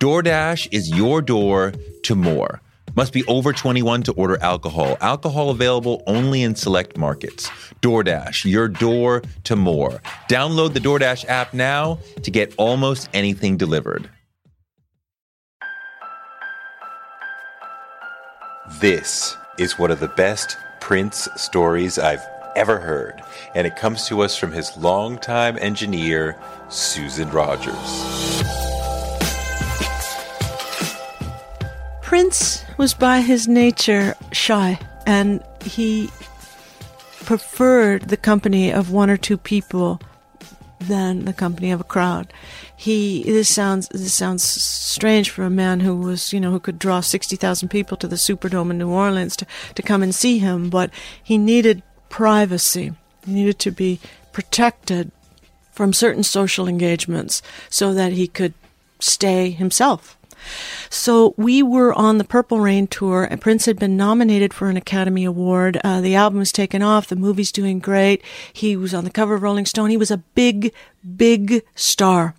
DoorDash is your door to more. Must be over 21 to order alcohol. Alcohol available only in select markets. DoorDash, your door to more. Download the DoorDash app now to get almost anything delivered. This is one of the best Prince stories I've ever heard, and it comes to us from his longtime engineer, Susan Rogers. Prince was by his nature shy, and he preferred the company of one or two people than the company of a crowd. He this sounds this sounds strange for a man who was you know who could draw sixty thousand people to the Superdome in New Orleans to to come and see him, but he needed privacy. He needed to be protected from certain social engagements so that he could stay himself. So we were on the Purple Rain tour, and Prince had been nominated for an Academy Award. Uh, the album was taken off. The movie's doing great. He was on the cover of Rolling Stone. He was a big, big star.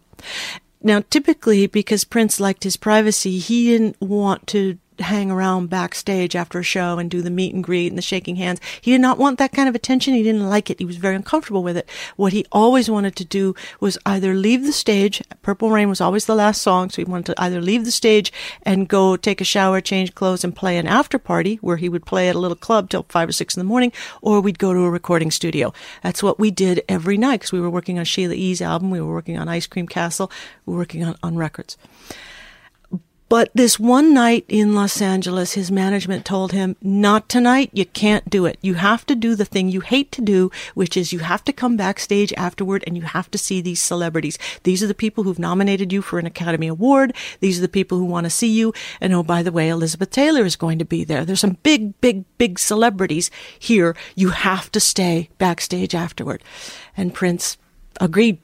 Now, typically, because Prince liked his privacy, he didn't want to hang around backstage after a show and do the meet and greet and the shaking hands. He did not want that kind of attention. He didn't like it. He was very uncomfortable with it. What he always wanted to do was either leave the stage. Purple Rain was always the last song, so he wanted to either leave the stage and go take a shower, change clothes, and play an after party where he would play at a little club till five or six in the morning, or we'd go to a recording studio. That's what we did every night because we were working on Sheila E.'s album, we were working on Ice Cream Castle, we were working on, on records. But this one night in Los Angeles, his management told him, not tonight. You can't do it. You have to do the thing you hate to do, which is you have to come backstage afterward and you have to see these celebrities. These are the people who've nominated you for an Academy Award. These are the people who want to see you. And oh, by the way, Elizabeth Taylor is going to be there. There's some big, big, big celebrities here. You have to stay backstage afterward. And Prince agreed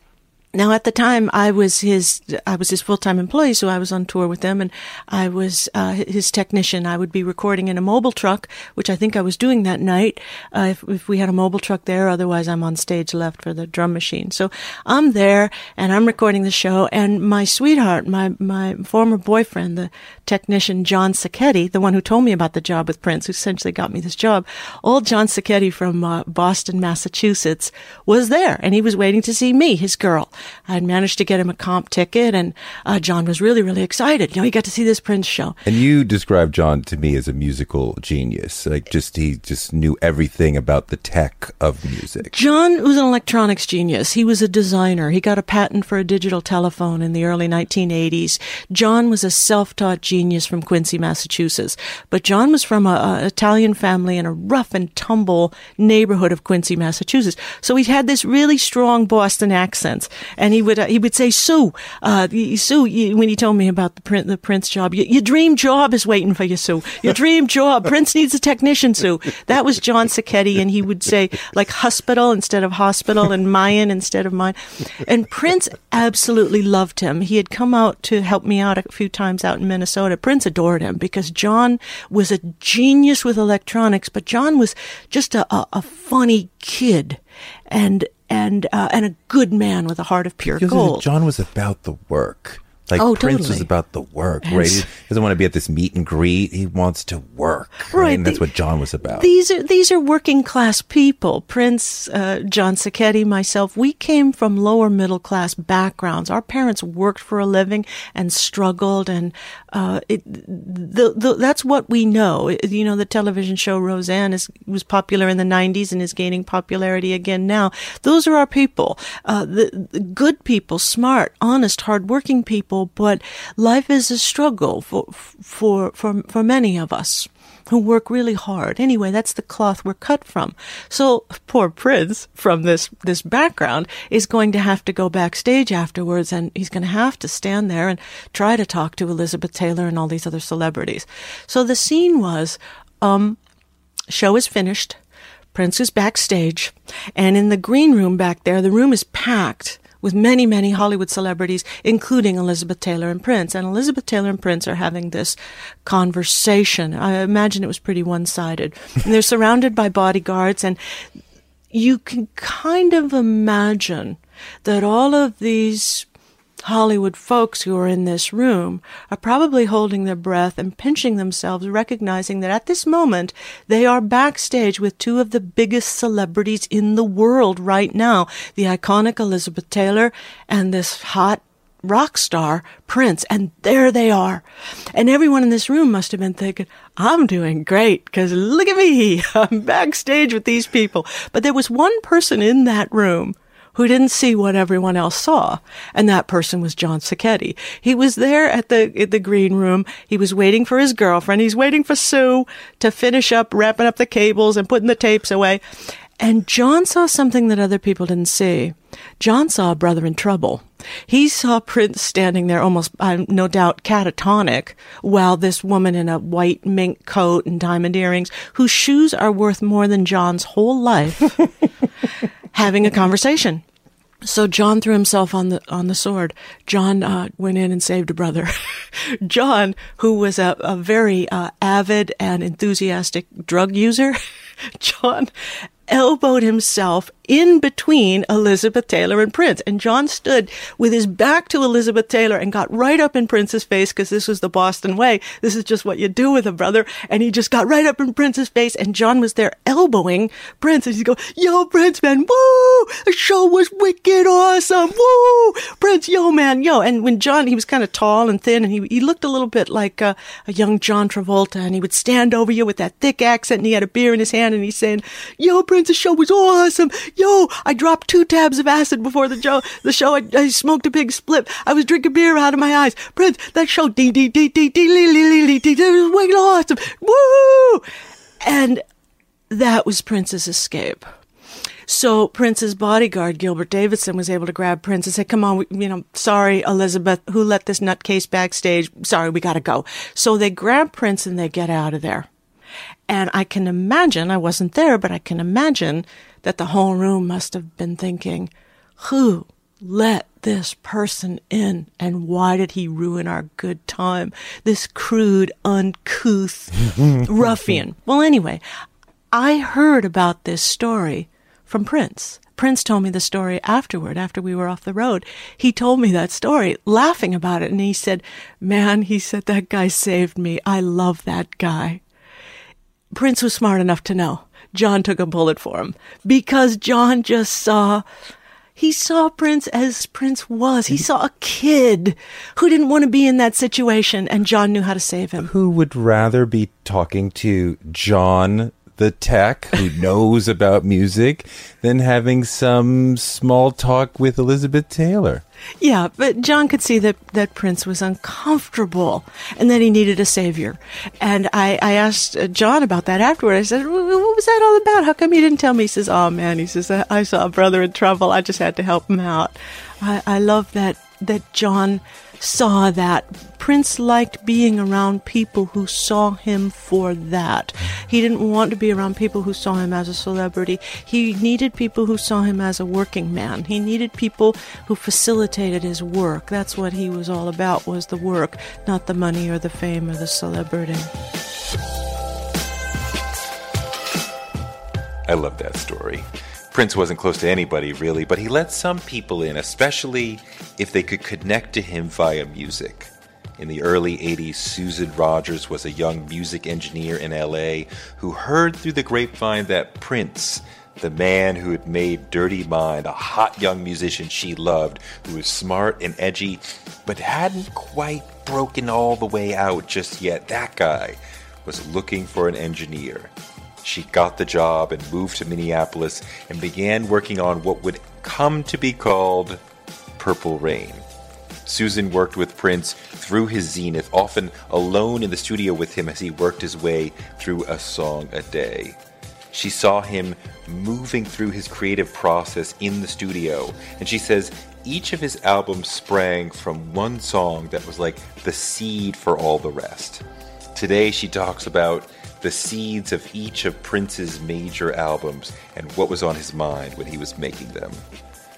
now, at the time, I was his I was his full time employee, so I was on tour with them, and I was uh, his technician. I would be recording in a mobile truck, which I think I was doing that night. Uh, if, if we had a mobile truck there, otherwise I'm on stage left for the drum machine. So I'm there, and I'm recording the show. And my sweetheart, my my former boyfriend, the technician John Sacchetti, the one who told me about the job with Prince, who essentially got me this job, old John Sacchetti from uh, Boston, Massachusetts, was there, and he was waiting to see me, his girl. I'd managed to get him a comp ticket, and uh, John was really, really excited. You know, he got to see this Prince show. And you described John to me as a musical genius. Like, just he just knew everything about the tech of music. John was an electronics genius. He was a designer. He got a patent for a digital telephone in the early 1980s. John was a self-taught genius from Quincy, Massachusetts. But John was from an Italian family in a rough and tumble neighborhood of Quincy, Massachusetts. So he had this really strong Boston accent and he would uh, he would say, "Sue, uh, Sue," when he told me about the print the Prince job, your, your dream job is waiting for you, Sue. Your dream job. Prince needs a technician, Sue. That was John Sacchetti, and he would say like hospital instead of hospital, and Mayan instead of mine. And Prince absolutely loved him. He had come out to help me out a few times out in Minnesota. Prince adored him because John was a genius with electronics, but John was just a, a, a funny kid and and uh, and a good man with a heart of pure gold. John was about the work. Like oh, Prince totally. was about the work, right? He doesn't want to be at this meet and greet. He wants to work, right? right. And that's what John was about. These are these are working class people. Prince, uh, John Sacchetti, myself, we came from lower middle class backgrounds. Our parents worked for a living and struggled, and uh, it, the, the, that's what we know. You know, the television show Roseanne is was popular in the '90s and is gaining popularity again now. Those are our people. Uh, the, the good people, smart, honest, hardworking people people, but life is a struggle for, for, for, for many of us who work really hard. Anyway, that's the cloth we're cut from. So poor Prince from this, this background is going to have to go backstage afterwards and he's going to have to stand there and try to talk to Elizabeth Taylor and all these other celebrities. So the scene was, um, show is finished. Prince is backstage and in the green room back there, the room is packed with many, many Hollywood celebrities, including Elizabeth Taylor and Prince. And Elizabeth Taylor and Prince are having this conversation. I imagine it was pretty one sided. they're surrounded by bodyguards, and you can kind of imagine that all of these Hollywood folks who are in this room are probably holding their breath and pinching themselves, recognizing that at this moment they are backstage with two of the biggest celebrities in the world right now the iconic Elizabeth Taylor and this hot rock star Prince. And there they are. And everyone in this room must have been thinking, I'm doing great because look at me. I'm backstage with these people. But there was one person in that room who didn't see what everyone else saw. And that person was John Sacchetti. He was there at the, at the green room. He was waiting for his girlfriend. He's waiting for Sue to finish up wrapping up the cables and putting the tapes away. And John saw something that other people didn't see. John saw a brother in trouble. He saw Prince standing there almost, uh, no doubt, catatonic, while this woman in a white mink coat and diamond earrings, whose shoes are worth more than John's whole life, having a conversation. So John threw himself on the on the sword. John uh, went in and saved a brother. John, who was a, a very uh, avid and enthusiastic drug user, John elbowed himself in between Elizabeth Taylor and Prince. And John stood with his back to Elizabeth Taylor and got right up in Prince's face because this was the Boston way. This is just what you do with a brother. And he just got right up in Prince's face and John was there elbowing Prince. And he'd go, yo, Prince, man, woo! The show was wicked awesome. Woo! Prince, yo, man, yo. And when John, he was kind of tall and thin and he, he looked a little bit like uh, a young John Travolta and he would stand over you with that thick accent and he had a beer in his hand and he's saying, yo, Prince, the show was awesome yo, I dropped two tabs of acid before the, show. the show. I, I, smoked a big split. I was drinking beer out of my eyes. Prince, that show, dee, dee, dee, dee, dee, lee, lee, lee, lee, dee, dee, was way awesome. Woo! And that was Prince's escape. So Prince's bodyguard, Gilbert Davison, was able to grab Prince and say, come on, we, you know, sorry, Elizabeth, who let this nutcase backstage? Sorry, we gotta go. So they grab Prince and they get out of there. And I can imagine, I wasn't there, but I can imagine that the whole room must have been thinking, who let this person in and why did he ruin our good time? This crude, uncouth ruffian. Well, anyway, I heard about this story from Prince. Prince told me the story afterward, after we were off the road. He told me that story, laughing about it, and he said, Man, he said, that guy saved me. I love that guy. Prince was smart enough to know John took a bullet for him because John just saw he saw Prince as Prince was. He saw a kid who didn't want to be in that situation, and John knew how to save him. Who would rather be talking to John the tech who knows about music than having some small talk with Elizabeth Taylor? Yeah, but John could see that, that Prince was uncomfortable and that he needed a savior. And I, I asked uh, John about that afterward. I said, what was that all about? How come you didn't tell me? He says, oh man, he says, I saw a brother in trouble. I just had to help him out. I, I love that, that John saw that. Prince liked being around people who saw him for that. He didn't want to be around people who saw him as a celebrity. He needed people who saw him as a working man. He needed people who facilitated his work. That's what he was all about was the work, not the money or the fame or the celebrity. I love that story. Prince wasn't close to anybody really, but he let some people in, especially if they could connect to him via music. In the early 80s, Susan Rogers was a young music engineer in LA who heard through the grapevine that Prince, the man who had made Dirty Mind a hot young musician she loved, who was smart and edgy, but hadn't quite broken all the way out just yet, that guy was looking for an engineer. She got the job and moved to Minneapolis and began working on what would come to be called Purple Rain. Susan worked with Prince through his zenith, often alone in the studio with him as he worked his way through a song a day. She saw him moving through his creative process in the studio, and she says each of his albums sprang from one song that was like the seed for all the rest. Today, she talks about the seeds of each of Prince's major albums and what was on his mind when he was making them.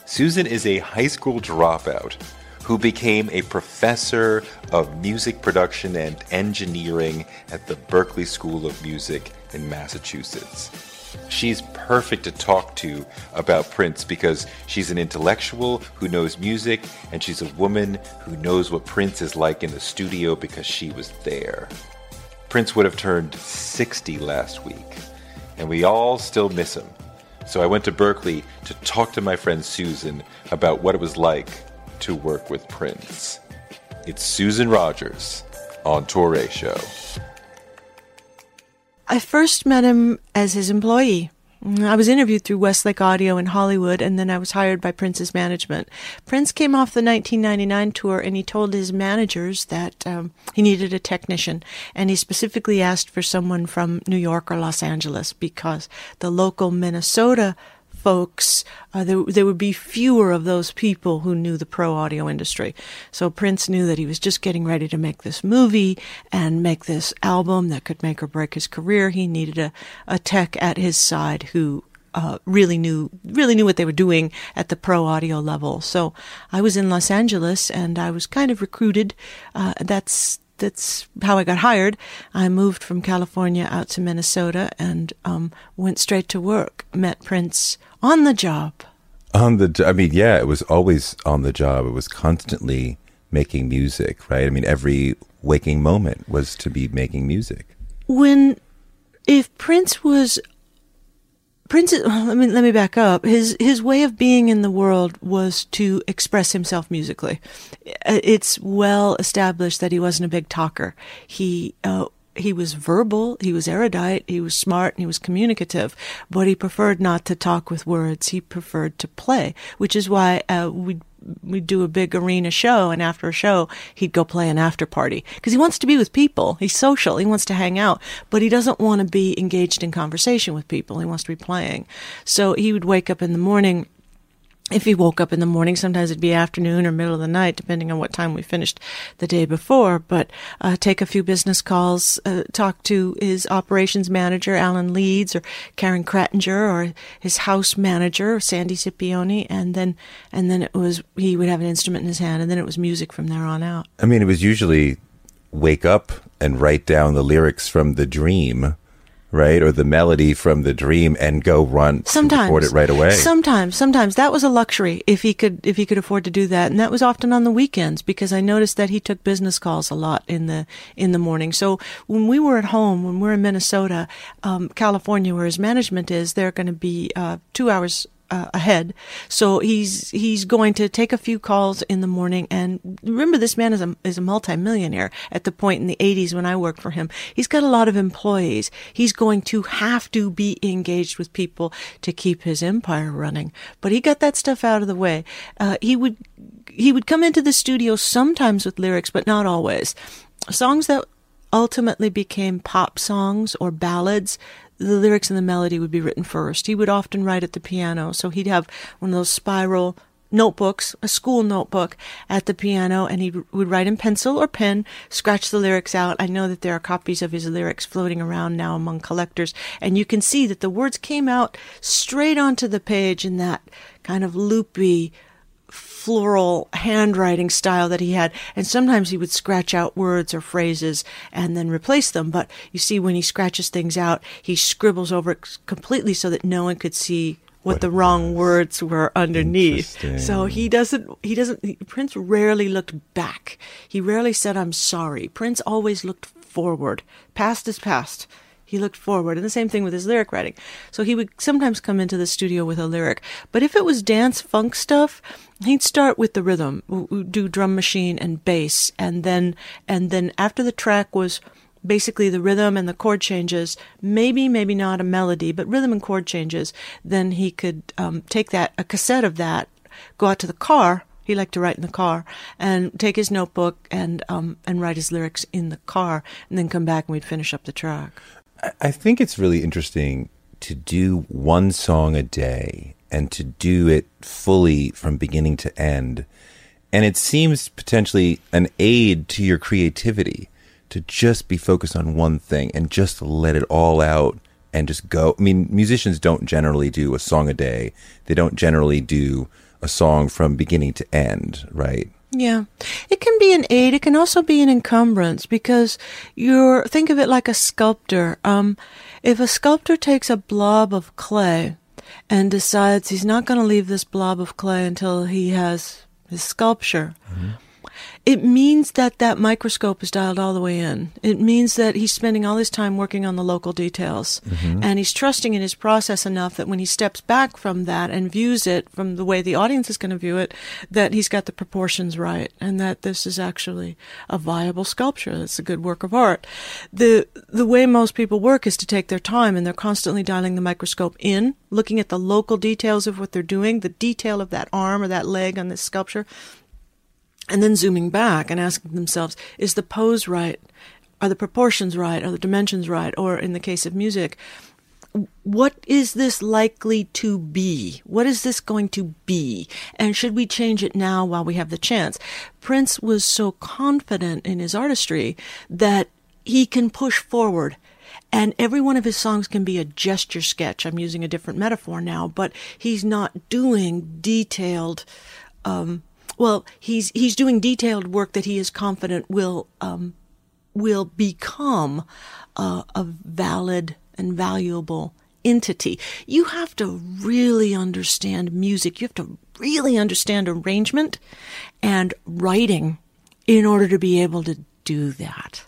Susan is a high school dropout who became a professor of music production and engineering at the Berklee School of Music in Massachusetts. She's perfect to talk to about Prince because she's an intellectual who knows music, and she's a woman who knows what Prince is like in the studio because she was there. Prince would have turned 60 last week, and we all still miss him. So I went to Berklee to talk to my friend Susan about what it was like to work with Prince. It's Susan Rogers on Touré Show. I first met him as his employee. I was interviewed through Westlake Audio in Hollywood, and then I was hired by Prince's management. Prince came off the 1999 tour, and he told his managers that um, he needed a technician, and he specifically asked for someone from New York or Los Angeles because the local Minnesota folks, uh, there, there would be fewer of those people who knew the pro audio industry. So Prince knew that he was just getting ready to make this movie and make this album that could make or break his career. He needed a, a tech at his side who uh, really knew really knew what they were doing at the pro audio level. So I was in Los Angeles and I was kind of recruited. Uh, that's that's how I got hired. I moved from California out to Minnesota and um, went straight to work. Met Prince on the job. On the, I mean, yeah, it was always on the job. It was constantly making music, right? I mean, every waking moment was to be making music. When, if Prince was Prince, let me let me back up. His his way of being in the world was to express himself musically. It's well established that he wasn't a big talker. He uh, he was verbal, he was erudite, he was smart, and he was communicative, but he preferred not to talk with words. He preferred to play, which is why uh, we we'd do a big arena show and after a show he'd go play an after party. Because he wants to be with people. He's social. He wants to hang out. But he doesn't want to be engaged in conversation with people. He wants to be playing. So he would wake up in the morning if he woke up in the morning, sometimes it'd be afternoon or middle of the night, depending on what time we finished the day before. But uh, take a few business calls, uh, talk to his operations manager, Alan Leeds, or Karen Krattinger, or his house manager, Sandy Scipione, and then and then it was he would have an instrument in his hand, and then it was music from there on out. I mean, it was usually wake up and write down the lyrics from the dream right? Or the melody from the dream and go run sometimes record it right away. Sometimes, sometimes that was a luxury if he could if he could afford to do that, and that was often on the weekends because I noticed that he took business calls a lot in the in the morning. So when we were at home, when we're in Minnesota, um, California, where his management is, they're going to be uh, two hours uh, ahead. So he's he's going to take a few calls in the morning. And remember, this man is a is a multimillionaire at the point in the 80s when I worked for him. He's got a lot of employees. He's going to have to be engaged with people to keep his empire running. But he got that stuff out of the way. Uh, he would he would come into the studio sometimes with lyrics, but not always. Songs that ultimately became pop songs or ballads the lyrics and the melody would be written first. He would often write at the piano, so he'd have one of those spiral notebooks, a school notebook at the piano, and he would write in pencil or pen, scratch the lyrics out. I know that there are copies of his lyrics floating around now among collectors, and you can see that the words came out straight onto the page in that kind of loopy, floral handwriting style that he had. And sometimes he would scratch out words or phrases and then replace them. But you see, when he scratches things out, he scribbles over it completely so that no one could see what, what the wrong words were underneath. So he doesn't, he doesn't, Prince rarely looked back. He rarely said, I'm sorry. Prince always looked forward. Past is past he looked forward. And the same thing with his lyric writing. So he would sometimes come into the studio with a lyric. But if it was dance funk stuff, he'd start with the rhythm, do drum machine and bass, and then and then after the track was basically the rhythm and the chord changes, maybe maybe not a melody, but rhythm and chord changes, then he could um, take that a cassette of that, go out to the car He liked to write in the car and take his notebook and um, and write his lyrics in the car, and then come back and we'd finish up the track. I- think it's really interesting to do one song a day and to do it fully from beginning to end. And it seems potentially an aid to your creativity to just be focused on one thing and just let it all out and just go. I mean, musicians don't generally do a song a day. They don't generally do a song from beginning to end, right? Yeah. It can be an aid. It can also be an encumbrance because you're, think of it like a sculptor. Um, if a sculptor takes a blob of clay and decides he's not going to leave this blob of clay until he has his sculpture, it means that that microscope is dialed all the way in. It means that he's spending all his time working on the local details. Mm-hmm. And he's trusting in his process enough that when he steps back from that and views it from the way the audience is going to view it, that he's got the proportions right and that this is actually a viable sculpture. It's a good work of art. The, the way most people work is to take their time and they're constantly dialing the microscope in, looking at the local details of what they're doing, the detail of that arm or that leg on this sculpture and then zooming back and asking themselves, is the pose right? Are the proportions right? Are the dimensions right? Or in the case of music, what is this likely to be? What is this going to be? And should we change it now while we have the chance? Prince was so confident in his artistry that he can push forward. And every one of his songs can be a gesture sketch. I'm using a different metaphor now, but he's not doing detailed, um, well, he's he's doing detailed work that he is confident will um, will become uh, a valid and valuable entity. You have to really understand music. You have to really understand arrangement and writing in order to be able to do that.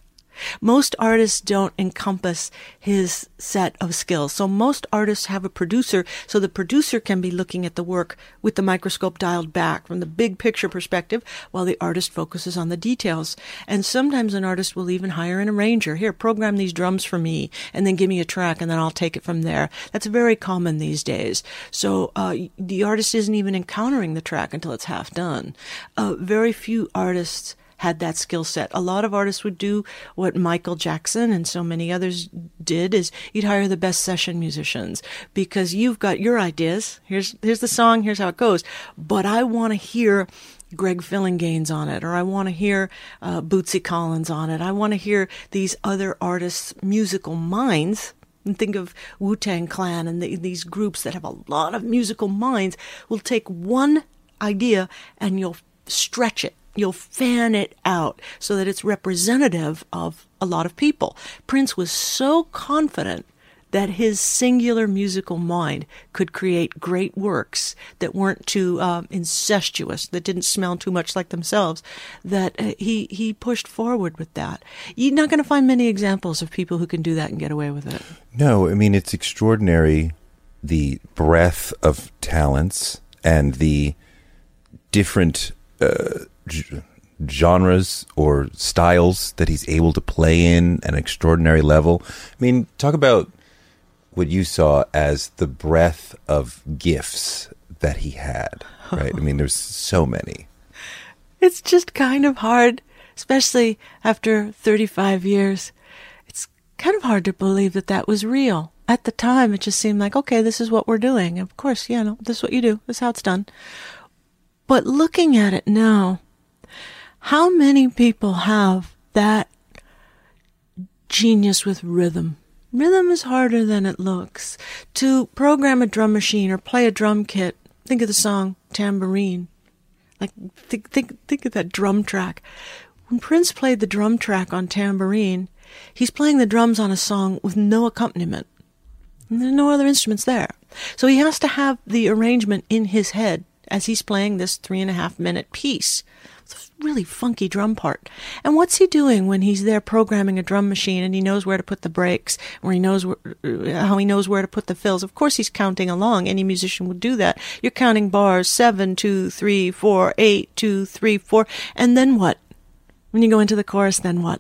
Most artists don't encompass his set of skills. So most artists have a producer, so the producer can be looking at the work with the microscope dialed back from the big picture perspective while the artist focuses on the details. And sometimes an artist will even hire an arranger. Here, program these drums for me and then give me a track and then I'll take it from there. That's very common these days. So uh, the artist isn't even encountering the track until it's half done. Uh, very few artists had that skill set. A lot of artists would do what Michael Jackson and so many others did is you'd hire the best session musicians because you've got your ideas. Here's here's the song, here's how it goes. But I want to hear Greg Phillinganes on it, or I want to hear uh, Bootsy Collins on it. I want to hear these other artists' musical minds and think of Wu Tang Clan and the, these groups that have a lot of musical minds will take one idea and you'll stretch it you'll fan it out so that it's representative of a lot of people. Prince was so confident that his singular musical mind could create great works that weren't too um, incestuous, that didn't smell too much like themselves, that uh, he, he pushed forward with that. You're not going to find many examples of people who can do that and get away with it. No, I mean, it's extraordinary the breadth of talents and the different uh, genres or styles that he's able to play in an extraordinary level. I mean, talk about what you saw as the breadth of gifts that he had, right? I mean, there's so many. It's just kind of hard, especially after 35 years. It's kind of hard to believe that that was real. At the time, it just seemed like, okay, this is what we're doing. Of course, yeah, no, this is what you do. This is how it's done. But looking at it now, how many people have that genius with rhythm? Rhythm is harder than it looks. To program a drum machine or play a drum kit, think of the song Tambourine. Like, think, think, think of that drum track. When Prince played the drum track on Tambourine, he's playing the drums on a song with no accompaniment. And there are no other instruments there. So he has to have the arrangement in his head as he's playing this three and a half minute piece. Really funky drum part. And what's he doing when he's there programming a drum machine and he knows where to put the breaks, where he knows where, uh, how he knows where to put the fills? Of course, he's counting along. Any musician would do that. You're counting bars seven, two, three, four, eight, two, three, four, and then what? When you go into the chorus, then what?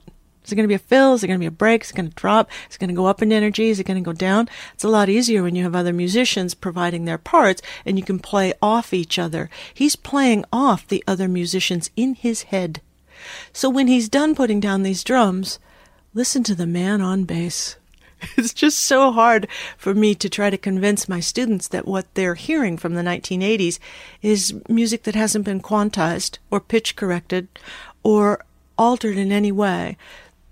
Is it going to be a fill? Is it going to be a break? Is it going to drop? Is it going to go up in energy? Is it going to go down? It's a lot easier when you have other musicians providing their parts and you can play off each other. He's playing off the other musicians in his head. So when he's done putting down these drums, listen to the man on bass. It's just so hard for me to try to convince my students that what they're hearing from the 1980s is music that hasn't been quantized or pitch corrected or altered in any way.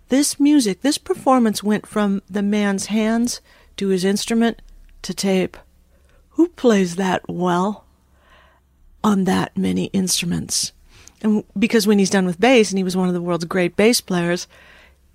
This music, this performance went from the man's hands to his instrument to tape. Who plays that well on that many instruments? And because when he's done with bass, and he was one of the world's great bass players,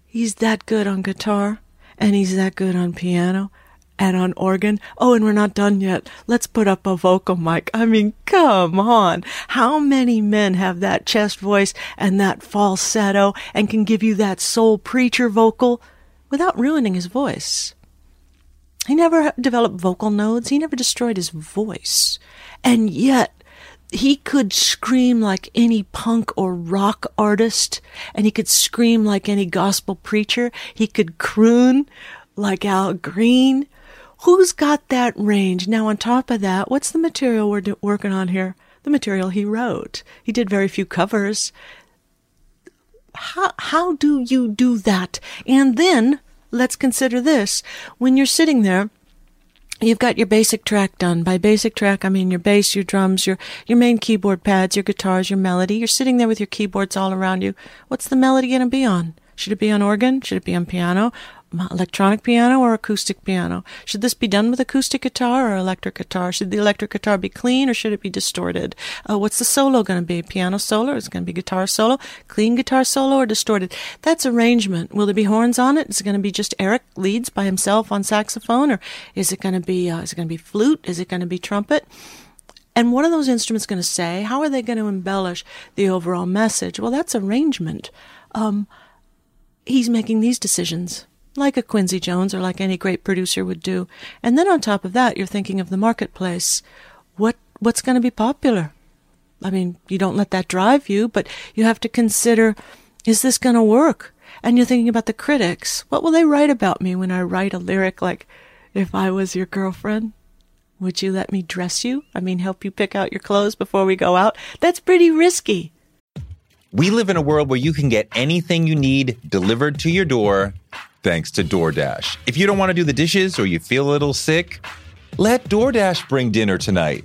he's that good on guitar, and he's that good on piano, and on organ. Oh, and we're not done yet. Let's put up a vocal mic. I mean, come on. How many men have that chest voice and that falsetto and can give you that soul preacher vocal without ruining his voice? He never developed vocal nodes. He never destroyed his voice. And yet, he could scream like any punk or rock artist, and he could scream like any gospel preacher. He could croon like Al Green. Who's got that range? Now, on top of that, what's the material we're do- working on here? The material he wrote. He did very few covers. How, how do you do that? And then let's consider this. When you're sitting there, you've got your basic track done. By basic track, I mean your bass, your drums, your, your main keyboard pads, your guitars, your melody. You're sitting there with your keyboards all around you. What's the melody going to be on? Should it be on organ? Should it be on piano? Electronic piano or acoustic piano? Should this be done with acoustic guitar or electric guitar? Should the electric guitar be clean or should it be distorted? Uh, what's the solo going to be? Piano solo? Is it going to be guitar solo? Clean guitar solo or distorted? That's arrangement. Will there be horns on it? Is it going to be just Eric Leeds by himself on saxophone or is it going to be uh, is it going to be flute? Is it going to be trumpet? And what are those instruments going to say? How are they going to embellish the overall message? Well, that's arrangement. Um, he's making these decisions like a Quincy Jones or like any great producer would do. And then on top of that, you're thinking of the marketplace. What what's going to be popular? I mean, you don't let that drive you, but you have to consider is this going to work? And you're thinking about the critics. What will they write about me when I write a lyric like if I was your girlfriend? Would you let me dress you? I mean, help you pick out your clothes before we go out? That's pretty risky. We live in a world where you can get anything you need delivered to your door thanks to DoorDash. If you don't want to do the dishes or you feel a little sick, let DoorDash bring dinner tonight.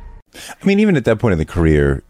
I mean, even at that point in the career,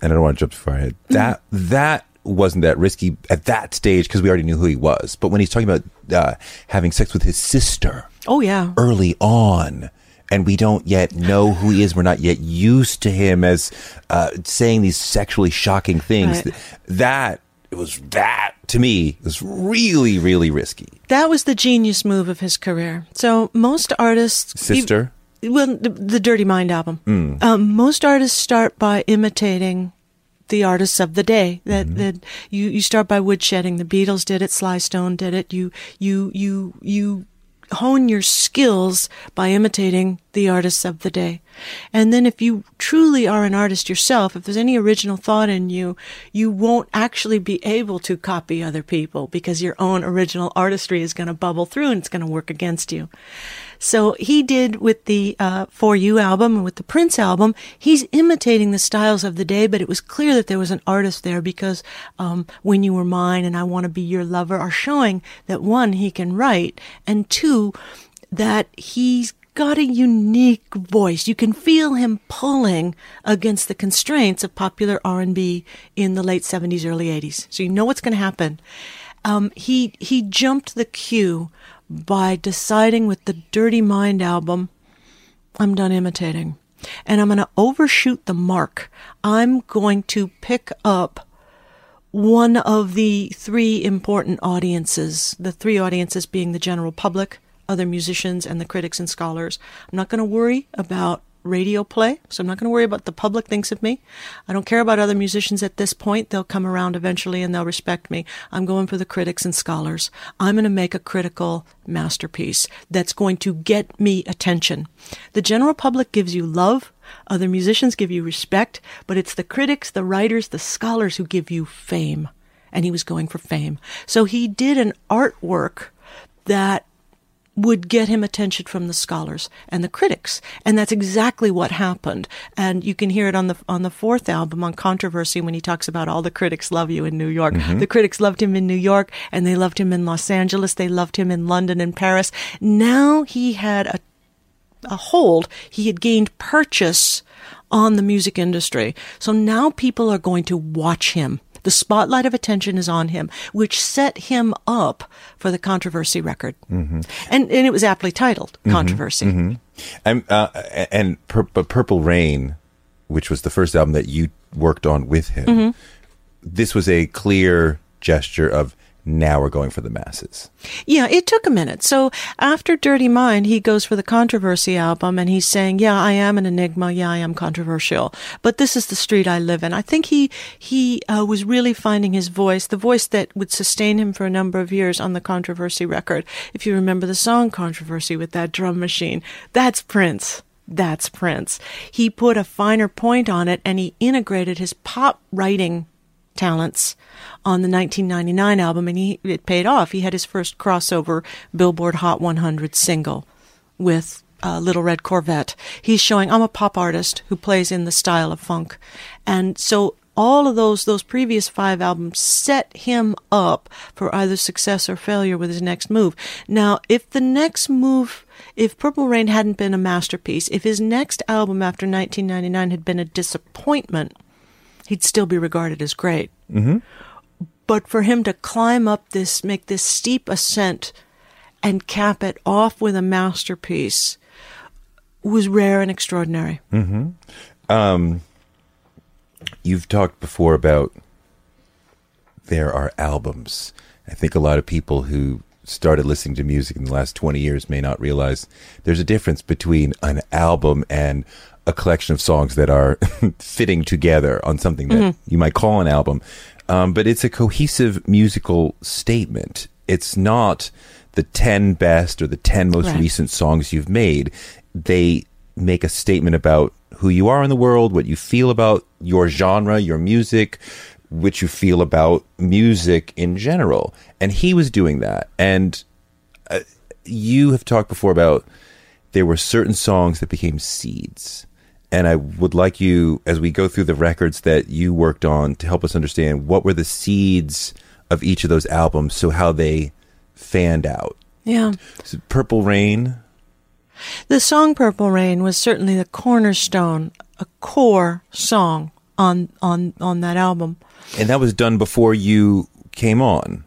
and I don't want to jump too far ahead. That that wasn't that risky at that stage because we already knew who he was. But when he's talking about uh, having sex with his sister Oh yeah. early on, and we don't yet know who he is, we're not yet used to him as uh, saying these sexually shocking things. Right. That it was that to me was really really risky. That was the genius move of his career. So most artists, Sister. Well, the, the Dirty Mind album. Um, most artists start by imitating the artists of the day. That that you you start by woodshedding. The Beatles did it. Sly Stone did it. You you you you hone your skills by imitating the artists of the day. And then if you truly are an artist yourself, if there's any original thought in you, you won't actually be able to copy other people because your own original artistry is going to bubble through and it's going to work against you. So he did with the uh, For You album and with the Prince album, he's imitating the styles of the day, but it was clear that there was an artist there because um, When You Were Mine and I Want to Be Your Lover are showing that one, he can write, and two, that he's got a unique voice. You can feel him pulling against the constraints of popular R&B in the late 70s, early 80s. So you know what's going to happen. Um, he he jumped the queue by deciding with the Dirty Mind album, I'm done imitating. And I'm going to overshoot the mark. I'm going to pick up one of the three important audiences, the three audiences being the general public, other musicians, and the critics and scholars. I'm not going to worry about radio play, so I'm not going to worry about the public thinks of me. I don't care about other musicians at this point. They'll come around eventually and they'll respect me. I'm going for the critics and scholars. I'm going to make a critical masterpiece that's going to get me attention. The general public gives you love. Other musicians give you respect, but it's the critics, the writers, the scholars who give you fame. And he was going for fame. So he did an artwork that would get him attention from the scholars and the critics. And that's exactly what happened. And you can hear it on the on the fourth album on controversy when he talks about all the critics love you in New York. Mm-hmm. The critics loved him in New York and they loved him in Los Angeles. They loved him in London and Paris. Now he had a a hold, he had gained purchase on the music industry. So now people are going to watch him. The spotlight of attention is on him, which set him up for the controversy record. Mm-hmm. And, and it was aptly titled Controversy. And uh, and Pur- but Purple Rain, which was the first album that you worked on with him, Mm-hmm. this was a clear gesture of now we're going for the masses. Yeah, it took a minute. So after Dirty Mind, he goes for the Controversy album and he's saying, yeah, I am an enigma. Yeah, I am controversial, but this is the street I live in. I think he, he uh, was really finding his voice, the voice that would sustain him for a number of years on the Controversy record. If you remember the song Controversy with that drum machine, that's Prince. That's Prince. He put a finer point on it and he integrated his pop writing talents on the 1999 album and he it paid off. He had his first crossover Billboard Hot 100 single with uh, Little Red Corvette. He's showing I'm a pop artist who plays in the style of funk. And so all of those those previous five albums set him up for either success or failure with his next move. Now, if the next move if Purple Rain hadn't been a masterpiece, if his next album after 1999 had been a disappointment, he'd still be regarded as great. Mm-hmm. But for him to climb up this, make this steep ascent and cap it off with a masterpiece was rare and extraordinary. You've talked before about there are albums. I think a lot of people who started listening to music in the last 20 years may not realize there's a difference between an album and a collection of songs that are fitting together on something that mm-hmm. you might call an album. Um, but it's a cohesive musical statement. It's not the 10 best or the 10 most right. recent songs you've made. They make a statement about who you are in the world, what you feel about your genre, your music, which you feel about music in general. And he was doing that. And uh, you have talked before about there were certain songs that became seeds. And I would like you, as we go through the records that you worked on, to help us understand what were the seeds of each of those albums, so how they fanned out. Yeah. So Purple Rain. The song Purple Rain was certainly the cornerstone, a core song on on on that album. And that was done before you came on.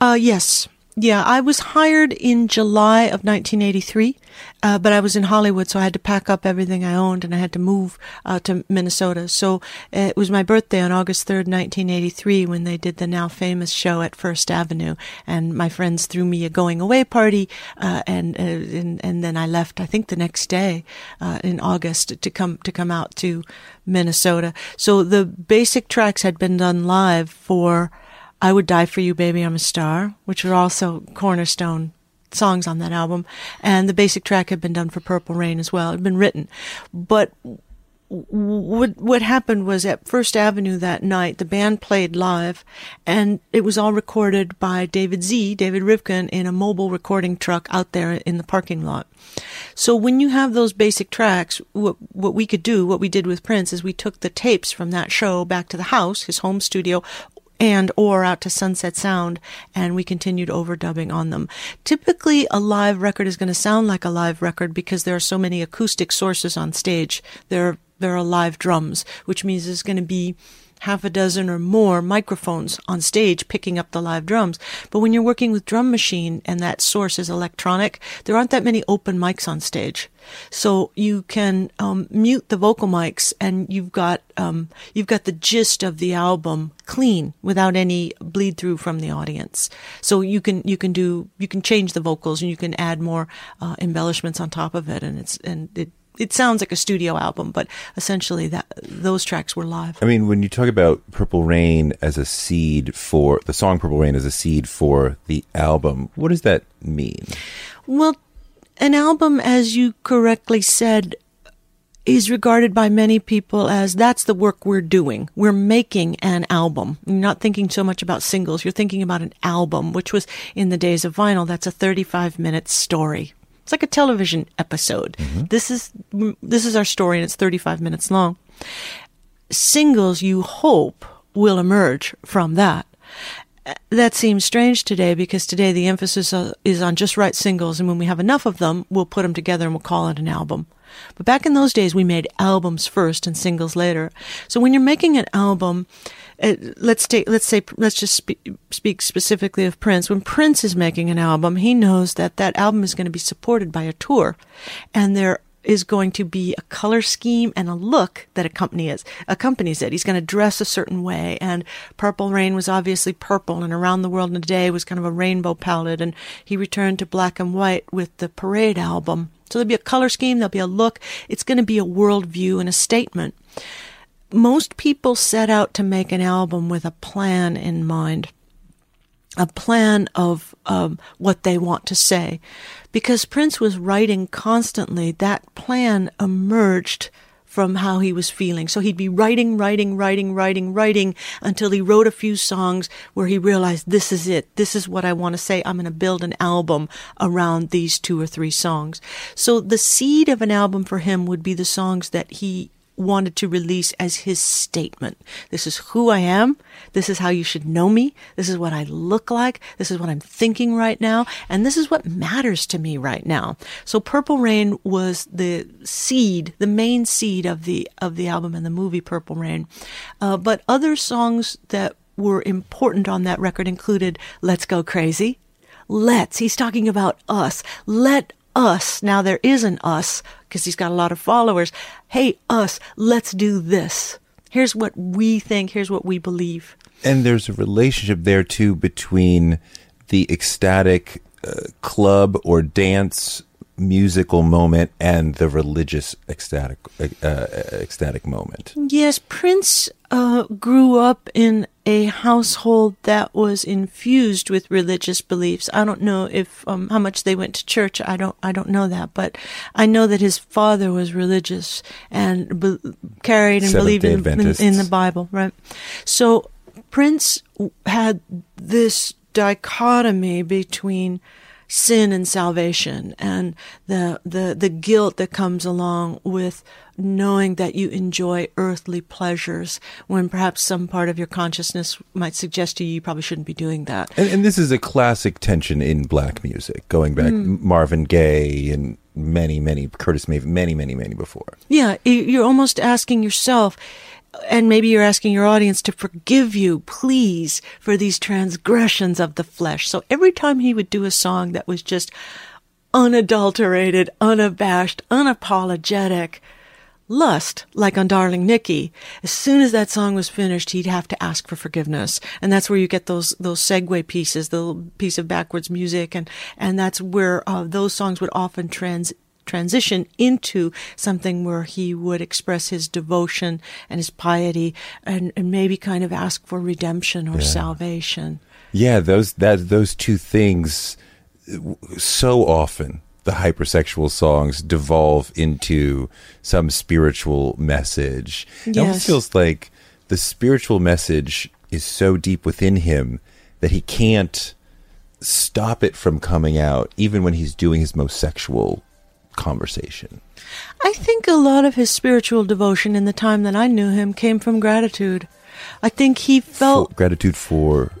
Uh yes. Yeah, I was hired in July of 1983, uh, but I was in Hollywood, so I had to pack up everything I owned and I had to move uh, to Minnesota. So uh, it was my birthday on August 3rd, 1983, when they did the now famous show at First Avenue, and my friends threw me a going away party, uh, and, uh, and and then I left. I think the next day uh, in August to come to come out to Minnesota. So the basic tracks had been done live for. I Would Die For You, Baby, I'm a Star, which were also cornerstone songs on that album. And the basic track had been done for Purple Rain as well. It had been written. But what what happened was at First Avenue that night, the band played live, and it was all recorded by David Z, David Rivkin, in a mobile recording truck out there in the parking lot. So when you have those basic tracks, what what we could do, what we did with Prince, is we took the tapes from that show back to the house, his home studio, and or out to Sunset Sound and we continued overdubbing on them. Typically a live record is going to sound like a live record because there are so many acoustic sources on stage. There there are live drums, which means there's going to be half a dozen or more microphones on stage picking up the live drums. But when you're working with drum machine and that source is electronic, there aren't that many open mics on stage. So you can um, mute the vocal mics, and you've got um, you've got the gist of the album clean without any bleed through from the audience. So you can you can do you can change the vocals and you can add more uh, embellishments on top of it, and it's and it it sounds like a studio album, but essentially that those tracks were live. I mean, when you talk about Purple Rain as a seed for the song Purple Rain as a seed for the album, what does that mean? Well, an album, as you correctly said, is regarded by many people as that's the work we're doing. We're making an album. You're not thinking so much about singles. You're thinking about an album, which was in the days of vinyl. That's a 35 minute story. It's like a television episode. Mm-hmm. This is this is our story, and it's 35 minutes long. Singles, you hope, will emerge from that. That seems strange today because today the emphasis uh, is on just right singles, and when we have enough of them, we'll put them together and we'll call it an album. But back in those days, we made albums first and singles later. So when you're making an album, uh, let's take let's say let's just spe- speak specifically of Prince. When Prince is making an album, he knows that that album is going to be supported by a tour, and there is going to be a color scheme and a look that accompanies accompanies it. He's going to dress a certain way, and Purple Rain was obviously purple, and Around the World in a Day was kind of a rainbow palette, and he returned to black and white with the Parade album. So there'll be a color scheme, there'll be a look. It's going to be a worldview and a statement most people set out to make an album with a plan in mind, a plan of um, what they want to say. Because Prince was writing constantly, that plan emerged from how he was feeling. So he'd be writing, writing, writing, writing, writing until he wrote a few songs where he realized this is it. This is what I want to say. I'm going to build an album around these two or three songs. So the seed of an album for him would be the songs that he wanted to release as his statement. This is who I am. This is how you should know me. This is what I look like. This is what I'm thinking right now. And this is what matters to me right now. So Purple Rain was the seed, the main seed of the, of the album and the movie Purple Rain. Uh, but other songs that were important on that record included Let's Go Crazy. Let's. He's talking about us. Let us. Now there is an us because he's got a lot of followers. Hey, us, let's do this. Here's what we think. Here's what we believe. And there's a relationship there too between the ecstatic uh, club or dance musical moment and the religious ecstatic uh, ecstatic moment. Yes, Prince uh, grew up in a household that was infused with religious beliefs. I don't know if um, how much they went to church. I don't. I don't know that, but I know that his father was religious and be- carried and Seventh-day believed in, in, in the Bible. Right. So Prince had this dichotomy between sin and salvation and the, the, the guilt that comes along with knowing that you enjoy earthly pleasures when perhaps some part of your consciousness might suggest to you you probably shouldn't be doing that. And, and this is a classic tension in black music, going back mm. Marvin Gaye and many, many Curtis Mayfield, many, many, many before. Yeah, you're almost asking yourself, and maybe you're asking your audience to forgive you, please, for these transgressions of the flesh. So every time he would do a song that was just unadulterated, unabashed, unapologetic, lust, like on Darling Nikki, as soon as that song was finished, he'd have to ask for forgiveness. And that's where you get those, those segue pieces, the piece of backwards music. And, and that's where, uh, those songs would often trans, transition into something where he would express his devotion and his piety and, and maybe kind of ask for redemption or salvation. Yeah, those that those two things so often the hypersexual songs devolve into some spiritual message. It almost feels like the spiritual message is so deep within him that he can't stop it from coming out even when he's doing his most sexual conversation. I think a lot of his spiritual devotion in the time that I knew him came from gratitude. I think he felt For- gratitude for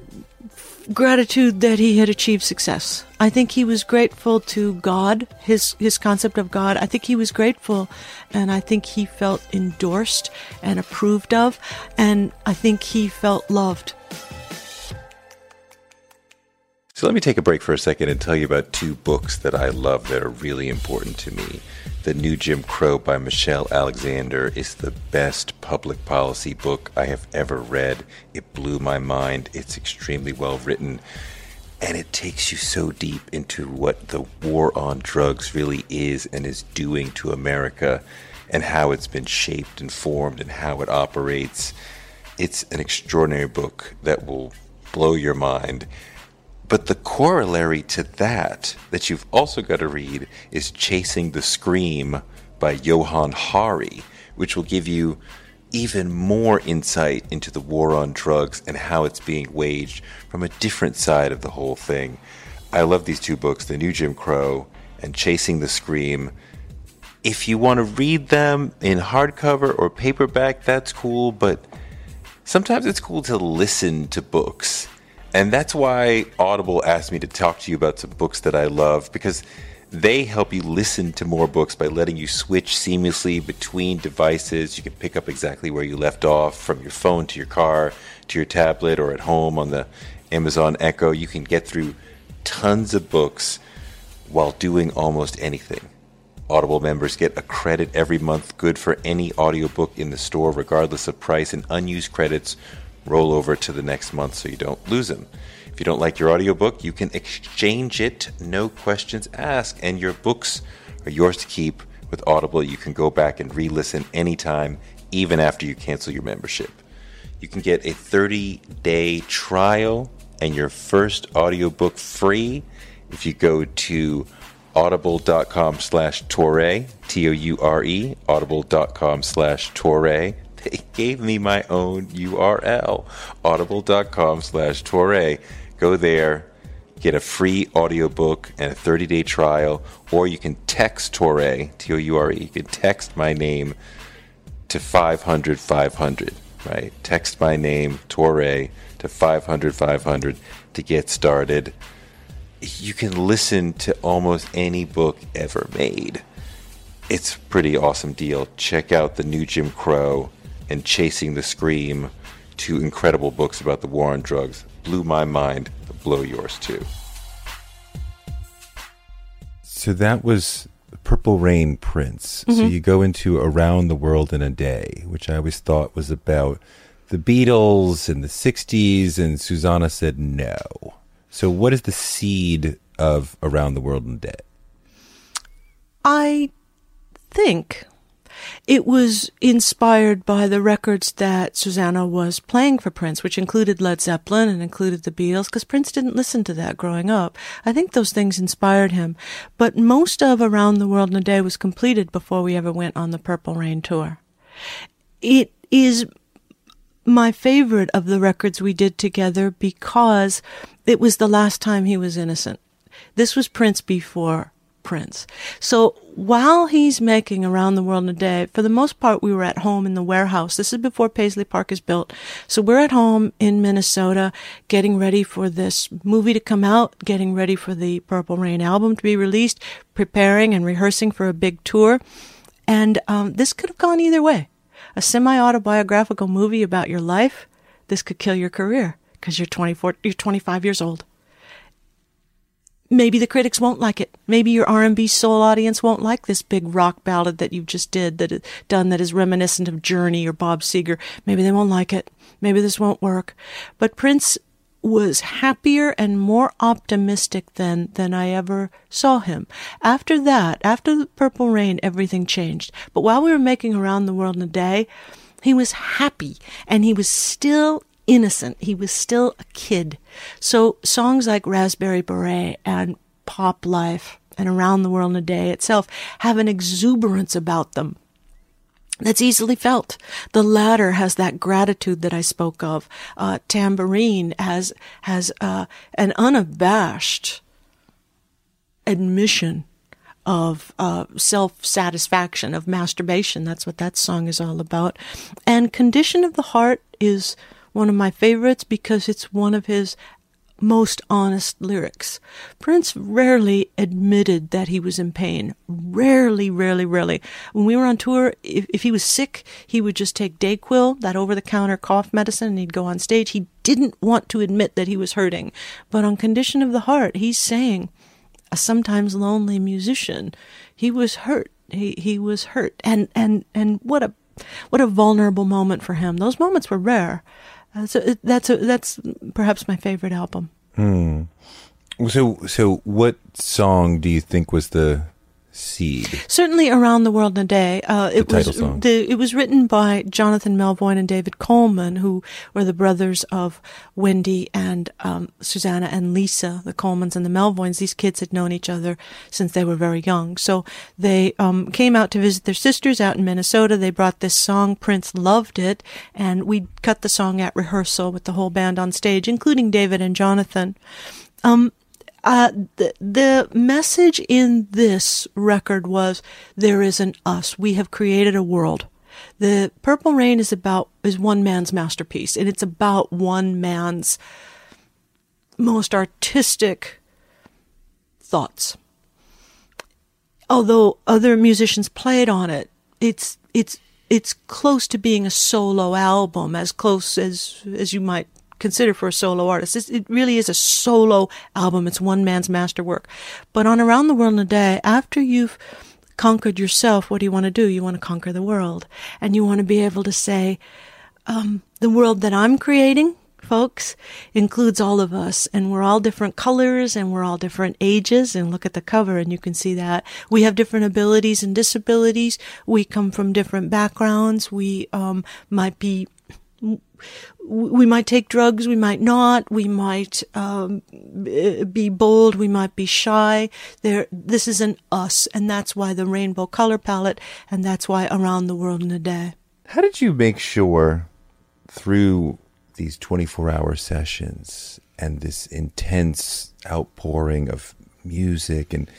gratitude that he had achieved success. I think he was grateful to God, his his concept of God. I think he was grateful and I think he felt endorsed and approved of and I think he felt loved. So let me take a break for a second and tell you about two books that I love that are really important to me. The New Jim Crow by Michelle Alexander is the best public policy book I have ever read. It blew my mind. It's extremely well written. And it takes you so deep into what the war on drugs really is and is doing to America and how it's been shaped and formed and how it operates. It's an extraordinary book that will blow your mind. But the corollary to that, that you've also got to read, is Chasing the Scream by Johann Hari, which will give you even more insight into the war on drugs and how it's being waged from a different side of the whole thing. I love these two books, The New Jim Crow and Chasing the Scream. If you want to read them in hardcover or paperback, that's cool, but sometimes it's cool to listen to books. And that's why Audible asked me to talk to you about some books that I love because they help you listen to more books by letting you switch seamlessly between devices. You can pick up exactly where you left off from your phone to your car to your tablet or at home on the Amazon Echo. You can get through tons of books while doing almost anything. Audible members get a credit every month, good for any audiobook in the store, regardless of price, and unused credits roll over to the next month so you don't lose them. If you don't like your audiobook, you can exchange it, no questions asked, and your books are yours to keep. With Audible, you can go back and re listen anytime, even after you cancel your membership. You can get a 30 day trial and your first audiobook free if you go to audible.com slash Toure, T O U R E, audible.com slash Toure. They gave me my own URL, audible.com slash Toure. Go there, get a free audiobook and a 30 day trial, or you can text Toure, T O U R E. You can text my name to 500 500, right? Text my name, Toure, to 500 500 to get started. You can listen to almost any book ever made. It's pretty awesome deal. Check out The New Jim Crow and Chasing the Scream, two incredible books about the war on drugs. Blew my mind, blow yours too. So that was Purple Rain Prince. So mm-hmm. you go into Around the World in a Day, which I always thought was about the Beatles in the 60s, and Susanna said no. So, what is the seed of Around the World in a Day? I think it was inspired by the records that Susannah was playing for Prince, which included Led Zeppelin and included the Beatles, because Prince didn't listen to that growing up. I think those things inspired him. But most of Around the World in a Day was completed before we ever went on the Purple Rain tour. It is my favorite of the records we did together because it was the last time he was innocent. This was Prince before Prince. So while he's making Around the World in a Day, for the most part, we were at home in the warehouse. This is before Paisley Park is built. So we're at home in Minnesota getting ready for this movie to come out, getting ready for the Purple Rain album to be released, preparing and rehearsing for a big tour. And um, this could have gone either way. A semi autobiographical movie about your life, this could kill your career because you're 24, you're 25 years old maybe the critics won't like it. Maybe your R&B soul audience won't like this big rock ballad that you've just did that done that is reminiscent of Journey or Bob Seger. Maybe they won't like it. Maybe this won't work. But Prince was happier and more optimistic than than I ever saw him. After that, after the Purple Rain, everything changed. But while we were making Around the World in a Day, he was happy and he was still innocent. He was still a kid. So songs like Raspberry Beret and Pop Life and Around the World in a Day itself have an exuberance about them that's easily felt. The latter has that gratitude that I spoke of. Uh, tambourine has has uh, an unabashed admission of uh, self satisfaction, of masturbation. That's what that song is all about. And condition of the heart is one of my favorites because it's one of his most honest lyrics. Prince rarely admitted that he was in pain. Rarely, rarely, rarely. When we were on tour, if, if he was sick, he would just take Dayquil, that over the counter cough medicine, and he'd go on stage. He didn't want to admit that he was hurting. But on condition of the heart, he's saying, a sometimes lonely musician, he was hurt. He, he was hurt. And, and, and what a, what a vulnerable moment for him. Those moments were rare. Uh, so that's a, that's perhaps my favorite album. Hmm. So so what song do you think was the seed? Certainly, around the world in a day. Uh, it was the it was written by Jonathan Melvoin and David Coleman, who were the brothers of Wendy and um, Susannah and Lisa, the Colemans and the Melvoins. These kids had known each other since they were very young, so they um, came out to visit their sisters out in Minnesota. They brought this song. Prince loved it, and we cut the song at rehearsal with the whole band on stage, including David and Jonathan. Um, uh, the, the message in this record was there is an us. We have created a world. The Purple Rain is about is one man's masterpiece, and it's about one man's most artistic thoughts. Although other musicians played on it, it's it's it's close to being a solo album, as close as as you might consider for a solo artist. It's, it really is a solo album. It's one man's masterwork. But on Around the World in a Day, after you've conquered yourself, what do you want to do? You want to conquer the world. And you want to be able to say, um, the world that I'm creating, folks, includes all of us. And we're all different colors and we're all different ages. And look at the cover and you can see that. We have different abilities and disabilities. We come from different backgrounds. We um, might be we might take drugs, we might not, we might um, be bold, we might be shy. There, this is an us, and that's why the rainbow color palette, and that's why around the world in a day. How did you make sure through these 24 hour sessions and this intense outpouring of music and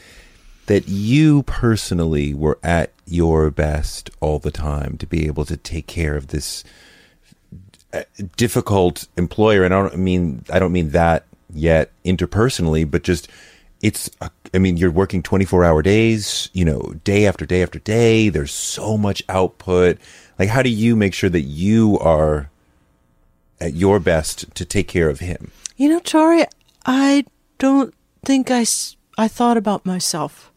that you personally were at your best all the time to be able to take care of this difficult employer, and I don't mean I don't mean that yet interpersonally, but just it's. I mean, you're working 24 hour days, you know, day after day after day. There's so much output. Like, how do you make sure that you are at your best to take care of him? You know, Toure, I don't think I I thought about myself.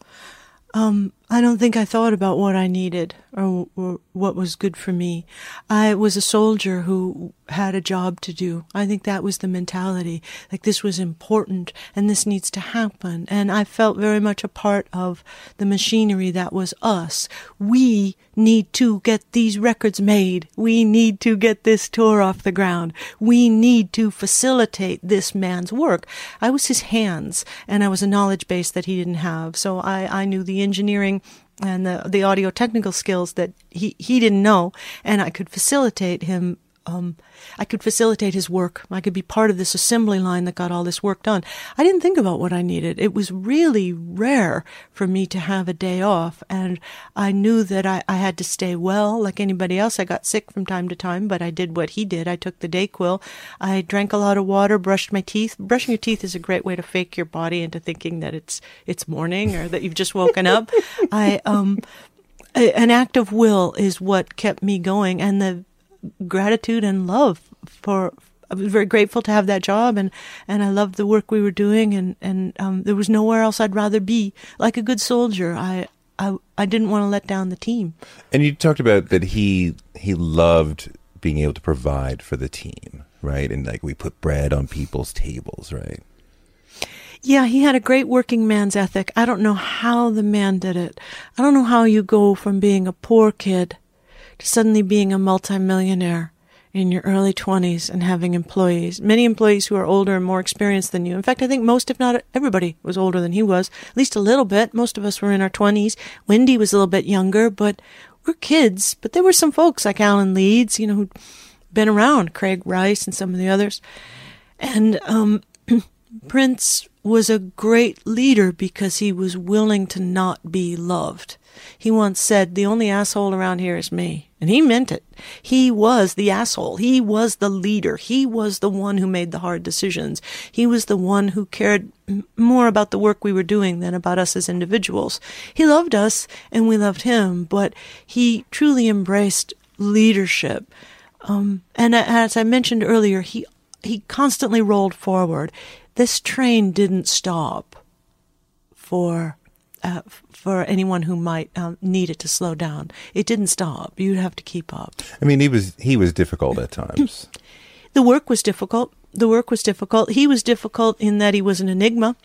Um, I don't think I thought about what I needed or, or, what was good for me. I was a soldier who had a job to do. I think that was the mentality. Like this was important and this needs to happen. And I felt very much a part of the machinery that was us. We need to get these records made. We need to get this tour off the ground. We need to facilitate this man's work. I was his hands and I was a knowledge base that he didn't have. So I, I knew the engineering and the, the audio technical skills that he, he didn't know and I could facilitate him um, I could facilitate his work. I could be part of this assembly line that got all this work done. I didn't think about what I needed. It was really rare for me to have a day off, and I knew that I, I had to stay well like anybody else. I got sick from time to time, but I did what he did. I took the Dayquil. I drank a lot of water, brushed my teeth. Brushing your teeth is a great way to fake your body into thinking that it's it's morning or that you've just woken up. I um an act of will is what kept me going and the gratitude and love for I was very grateful to have that job and, and I loved the work we were doing and, and um, there was nowhere else I'd rather be. Like a good soldier, I, I I didn't want to let down the team. And you talked about that he he loved being able to provide for the team, right? And like we put bread on people's tables, right? Yeah, he had a great working man's ethic. I don't know how the man did it. I don't know how you go from being a poor kid to suddenly being a multimillionaire in your early 20s and having employees, many employees who are older and more experienced than you. In fact, I think most, if not everybody, was older than he was, at least a little bit. Most of us were in our 20s. Wendy was a little bit younger, but we're kids. But there were some folks like Alan Leeds, you know, who'd been around, Craig Rice and some of the others. And um, Prince was a great leader because he was willing to not be loved. He once said, The only asshole around here is me. And he meant it. He was the asshole. He was the leader. He was the one who made the hard decisions. He was the one who cared more about the work we were doing than about us as individuals. He loved us and we loved him, but he truly embraced leadership. Um, and as I mentioned earlier, he he constantly rolled forward. This train didn't stop for uh, for anyone who might um, need it to slow down. It didn't stop. You'd have to keep up. I mean, he was he was difficult at times. the work was difficult. The work was difficult. He was difficult in that he was an enigma.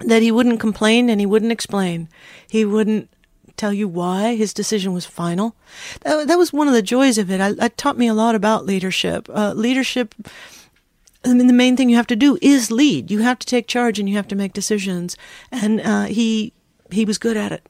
That he wouldn't complain and he wouldn't explain. He wouldn't tell you why his decision was final. That, that was one of the joys of it. I, it taught me a lot about leadership. Uh, leadership I mean, the main thing you have to do is lead. You have to take charge and you have to make decisions. And uh, he he was good at it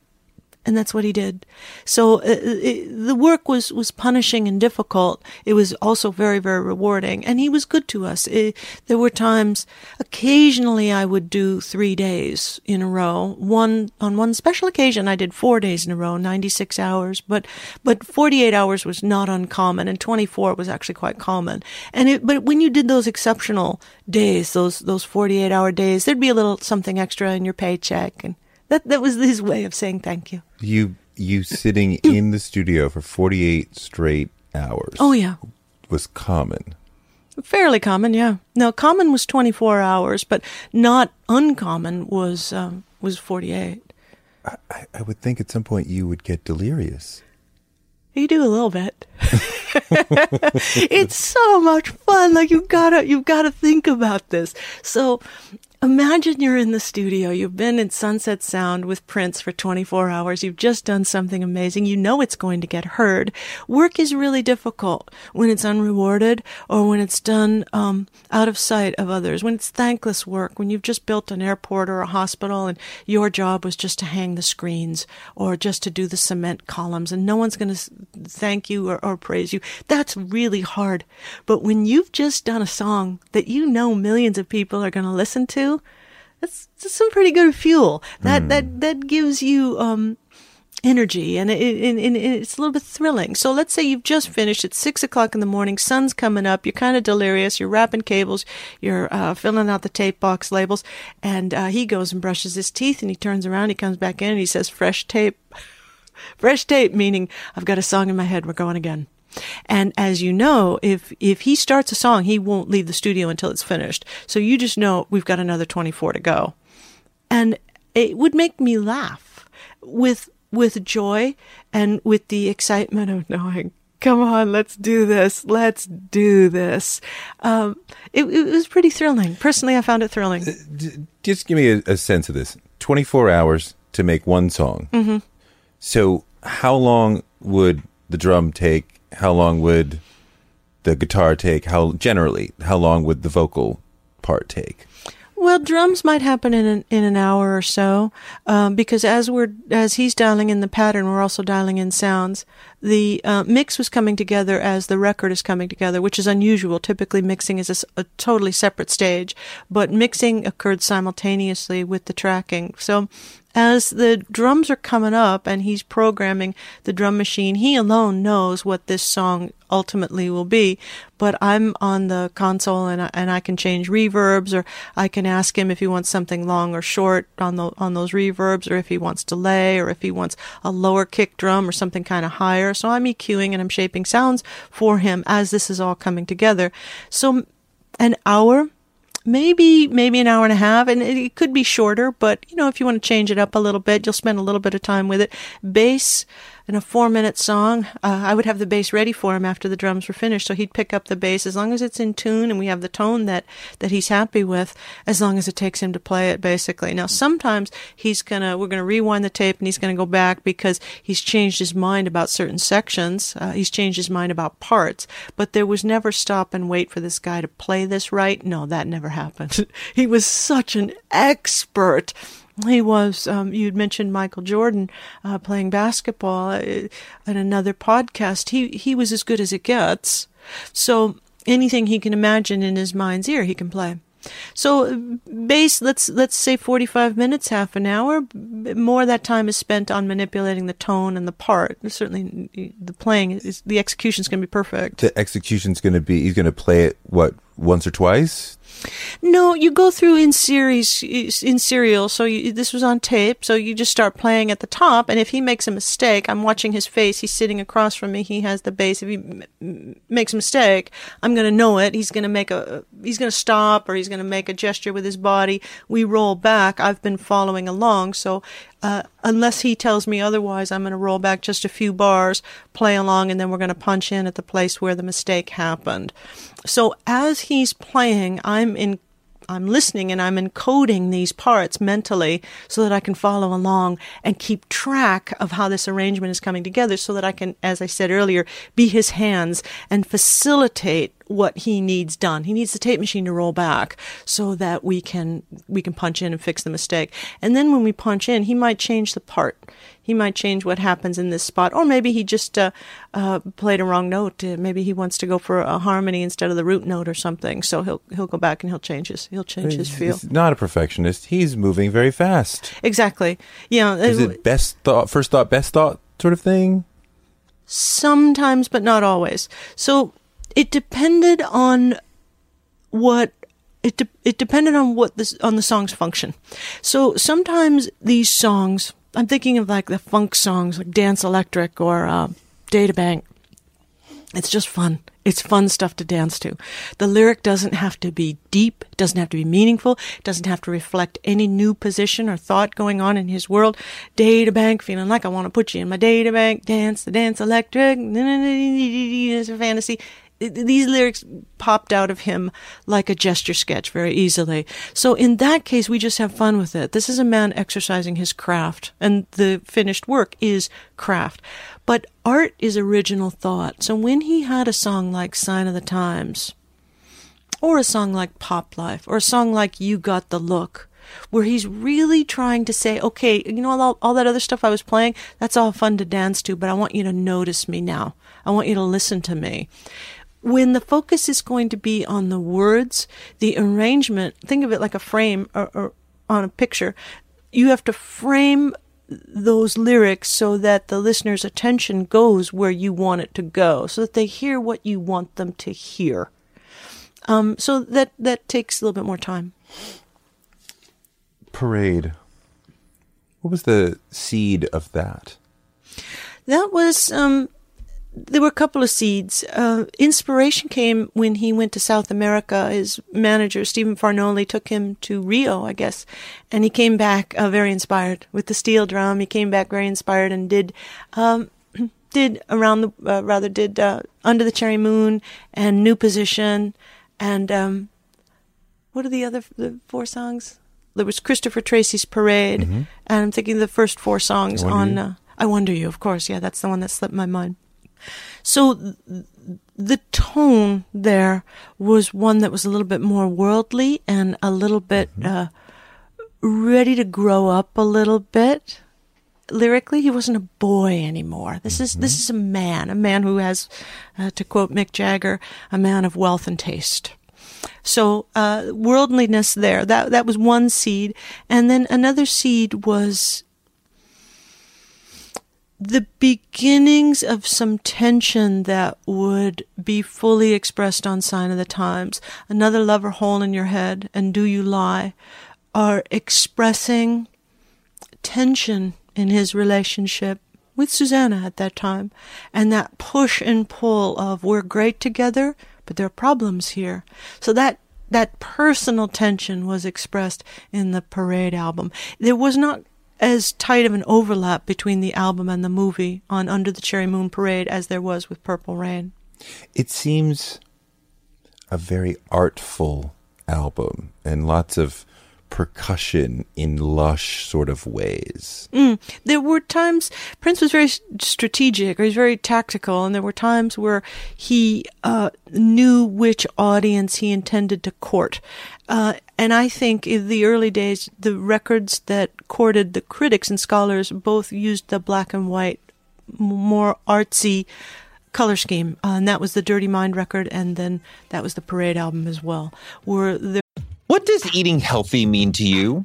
and that's what he did. So uh, it, the work was was punishing and difficult. It was also very very rewarding, and he was good to us. It, there were times, occasionally, I would do three days in a row. One on one special occasion, I did four days in a row, ninety six hours. But but forty eight hours was not uncommon, and twenty four was actually quite common. And it, but when you did those exceptional days, those those forty eight hour days, there'd be a little something extra in your paycheck and that that was his way of saying thank you. You you sitting in the studio for 48 straight hours. Oh yeah. Was common. Fairly common, yeah. No, common was 24 hours, but not uncommon was um, was 48. I, I would think at some point you would get delirious. You do a little bit. it's so much fun. Like you gotta, you gotta think about this. So Imagine you're in the studio. You've been in Sunset Sound with Prince for 24 hours. You've just done something amazing. You know it's going to get heard. Work is really difficult when it's unrewarded or when it's done um, out of sight of others, when it's thankless work, when you've just built an airport or a hospital and your job was just to hang the screens or just to do the cement columns and no one's going to thank you or, or praise you. That's really hard. But when you've just done a song that you know millions of people are going to listen to, that's, that's some pretty good fuel. That mm. that that gives you um, energy, and, it, it, it, it's a little bit thrilling. So let's say you've just finished. at six o'clock in the morning. Sun's coming up. You're kind of delirious. You're wrapping cables. You're uh, filling out the tape box labels, and uh, he goes and brushes his teeth, and he turns around. He comes back in, and he says, "Fresh tape." Fresh tape, meaning I've got a song in my head. We're going again. And as you know, if, if he starts a song, he won't leave the studio until it's finished. So you just know we've got another 24 to go. And it would make me laugh with, with joy and with the excitement of knowing come on, let's do this. Let's do this. Um, it, it, was pretty thrilling. Personally, I found it thrilling. Just give me a, a sense of this 24 hours to make one song. Mm-hmm. So, how long would the drum take? How long would the guitar take? How generally, how long would the vocal part take? Well, drums might happen in an, in an hour or so, um, because as we're as he's dialing in the pattern, we're also dialing in sounds. The uh, mix was coming together as the record is coming together, which is unusual. Typically, mixing is a, a totally separate stage, but mixing occurred simultaneously with the tracking. So as the drums are coming up and he's programming the drum machine, he alone knows what this song ultimately will be. But I'm on the console and I, and I can change reverbs or I can ask him if he wants something long or short on the on those reverbs or if he wants delay or if he wants a lower kick drum or something kind of higher. So I'm EQing and I'm shaping sounds for him as this is all coming together. So an hour maybe maybe an hour and a half and it, could be shorter but you know if you want to change it up a little bit you'll spend a little bit of time with it. Bass in a four minute song. Uh, i would have the bass ready for him after the drums were finished so he'd pick up the bass. As long as it's in tune and we have the tone that that he's happy with as long as it takes him to play it basically. Now sometimes he's gonna we're gonna rewind the tape and he's gonna go back because he's changed his mind about certain sections. Uh, he's changed his mind about parts. But there was never stop and wait for this guy to play this right. No that never happened. he was such an expert. He was, um, you'd mentioned Michael Jordan uh, playing basketball uh, in another podcast. He, he was as good as it gets. So anything he can imagine in his mind's ear, he can play. So bass, let's let's say 45 minutes, half an hour. More of that time is spent on manipulating the tone and the part. Certainly, the playing is the execution is going to be perfect. The execution is going to be he's going to play it what once or twice no, you go through in series, in serial. So you, this was on tape. So you just start playing at the top. And if he makes a mistake, I'm watching his face. He's sitting across from me. He has the bass. If he m- makes a mistake, I'm going to know it. He's going to make a, he's going to stop or he's going to make a gesture with his body. We roll back. I've been following along. So uh, unless he tells me otherwise, I'm going to roll back just a few bars, play along, and then we're going to punch in at the place where the mistake happened. So as he's playing, I'm in I'm listening and I'm encoding these parts mentally so that I can follow along and keep track of how this arrangement is coming together so that I can, as I said earlier, be his hands and facilitate what he needs done. He needs the tape machine to roll back so that we can we can punch in and fix the mistake. And then when we punch in, he might change the part. He might change what happens in this spot, or maybe he just uh, uh, played a wrong note. Uh, maybe he wants to go for a harmony instead of the root note or something. So he'll he'll go back and he'll change his he'll change he's, his feel. He's not a perfectionist. He's moving very fast. Exactly. Yeah. Is it best thought, first thought, best thought sort of thing? Sometimes, but not always. So it depended on what it de- it depended on what this on the song's function. So sometimes these songs, I'm thinking of like the funk songs like Dance Electric or uh, Data Bank. It's just fun. It's fun stuff to dance to. The lyric doesn't have to be deep, doesn't have to be meaningful, doesn't have to reflect any new position or thought going on in his world. Data bank, feeling like I want to put you in my data bank, dance the dance electric, it's a fantasy these lyrics popped out of him like a gesture sketch very easily. So in that case, we just have fun with it. This is a man exercising his craft, and the finished work is craft. But art is original thought. So when he had a song like Sign of the Times, or a song like Pop Life, or a song like You Got the Look, where he's really trying to say, okay, you know, all, all that other stuff I was playing, that's all fun to dance to, but I want you to notice me now. I want you to listen to me when the focus is going to be on the words, the arrangement, think of it like a frame or, or on a picture. You have to frame those lyrics so that the listener's attention goes where you want it to go, so that they hear what you want them to hear. Um, so that that takes a little bit more time. Parade. What was the seed of that? That was um, there were a couple of seeds. Uh, inspiration came when he went to South America. His manager, Stephen Fargnoli, took him to Rio, I guess, and he came back uh, very inspired with the steel drum. He came back very inspired and did um, did around the uh, rather did uh, under the cherry moon and new position and um, what are the other the four songs? There was Christopher Tracy's Parade, Mm-hmm. and I'm thinking the first four songs on uh, I Wonder You, of course. Yeah, that's the one that slipped my mind. So th- the tone there was one that was a little bit more worldly and a little bit uh, ready to grow up a little bit. Lyrically, he wasn't a boy anymore. This is this is a man, a man who has, uh, to quote Mick Jagger, a man of wealth and taste. So uh, worldliness there. That that was one seed, and then another seed was the beginnings of some tension that would be fully expressed on Sign of the Times. Another lover hole in your head and Do You Lie are expressing tension in his relationship with Susannah at that time and that push and pull of we're great together, but there are problems here. So that that personal tension was expressed in the Parade album. There was not as tight of an overlap between the album and the movie on Under the Cherry Moon Parade as there was with Purple Rain. It seems a very artful album and lots of percussion in lush sort of ways. there were times Prince was very strategic, or he's very tactical, and there were times where he uh, knew which audience he intended to court. Uh, and I think in the early days, the records that courted the critics and scholars both used the black and white, more artsy color scheme, uh, and that was the Dirty Mind record, and then that was the Parade album as well. Were the- What does eating healthy mean to you?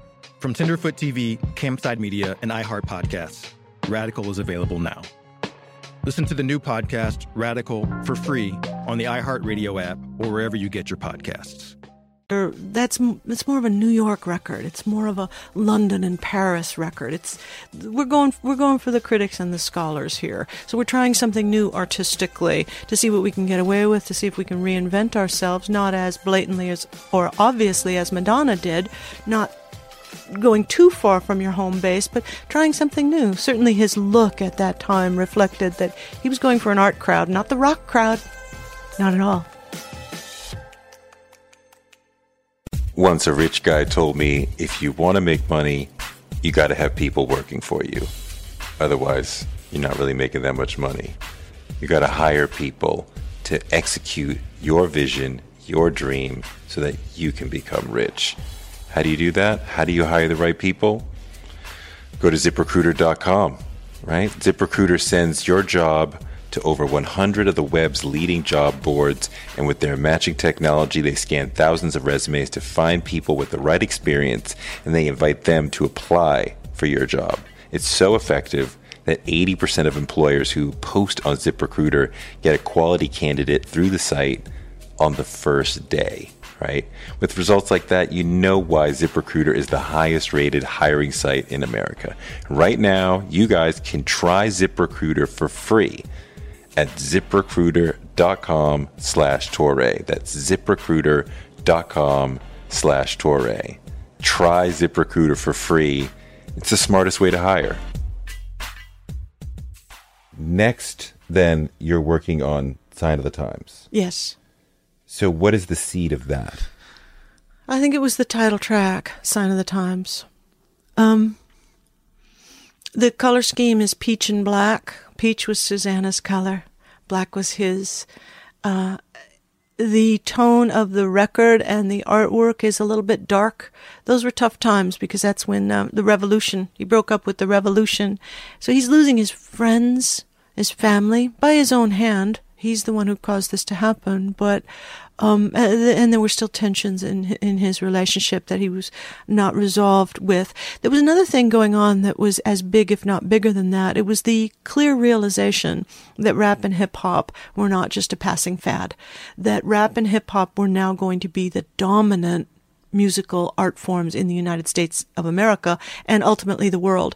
From Tenderfoot TV, Campside Media, and iHeart Podcasts, Radical is available now. Listen to the new podcast, Radical, for free on the iHeartRadio app or wherever you get your podcasts. that's it's more of a New York record. It's more of a London and Paris record. It's we're going we're going for the critics and the scholars here. So we're trying something new artistically to see what we can get away with, to see if we can reinvent ourselves, not as blatantly as or obviously as Madonna did, not going too far from your home base, but trying something new. Certainly his look at that time reflected that he was going for an art crowd, not the rock crowd. Not at all. Once a rich guy told me if you want to make money, you got to have people working for you. Otherwise, you're not really making that much money. You got to hire people to execute your vision, your dream, so that you can become rich. How do you do that? How do you hire the right people? Go to ziprecruiter.com, right? ZipRecruiter sends your job to over 100 of the web's leading job boards, and with their matching technology, they scan thousands of resumes to find people with the right experience, and they invite them to apply for your job. It's so effective that 80% of employers who post on ZipRecruiter get a quality candidate through the site on the first day, right? With results like that, you know why ZipRecruiter is the highest rated hiring site in America. Right now, you guys can try ZipRecruiter for free at ziprecruiter.com slash Toure. That's ziprecruiter.com slash Toure. Try ZipRecruiter for free. It's the smartest way to hire. Next, then, you're working on Sign of the Times. Yes. So, what is the seed of that? I think it was the title track, Sign of the Times. Um, the color scheme is peach and black. Peach was Susannah's color, black was his. Uh, the tone of the record and the artwork is a little bit dark. Those were tough times because that's when um, the revolution, he broke up with the revolution. So he's losing his friends, his family by his own hand. He's the one who caused this to happen, but um, and there were still tensions in in his relationship that he was not resolved with. There was another thing going on that was as big, if not bigger than that. It was the clear realization that rap and hip hop were not just a passing fad. That rap and hip hop were now going to be the dominant musical art forms in the United States of America and ultimately the world.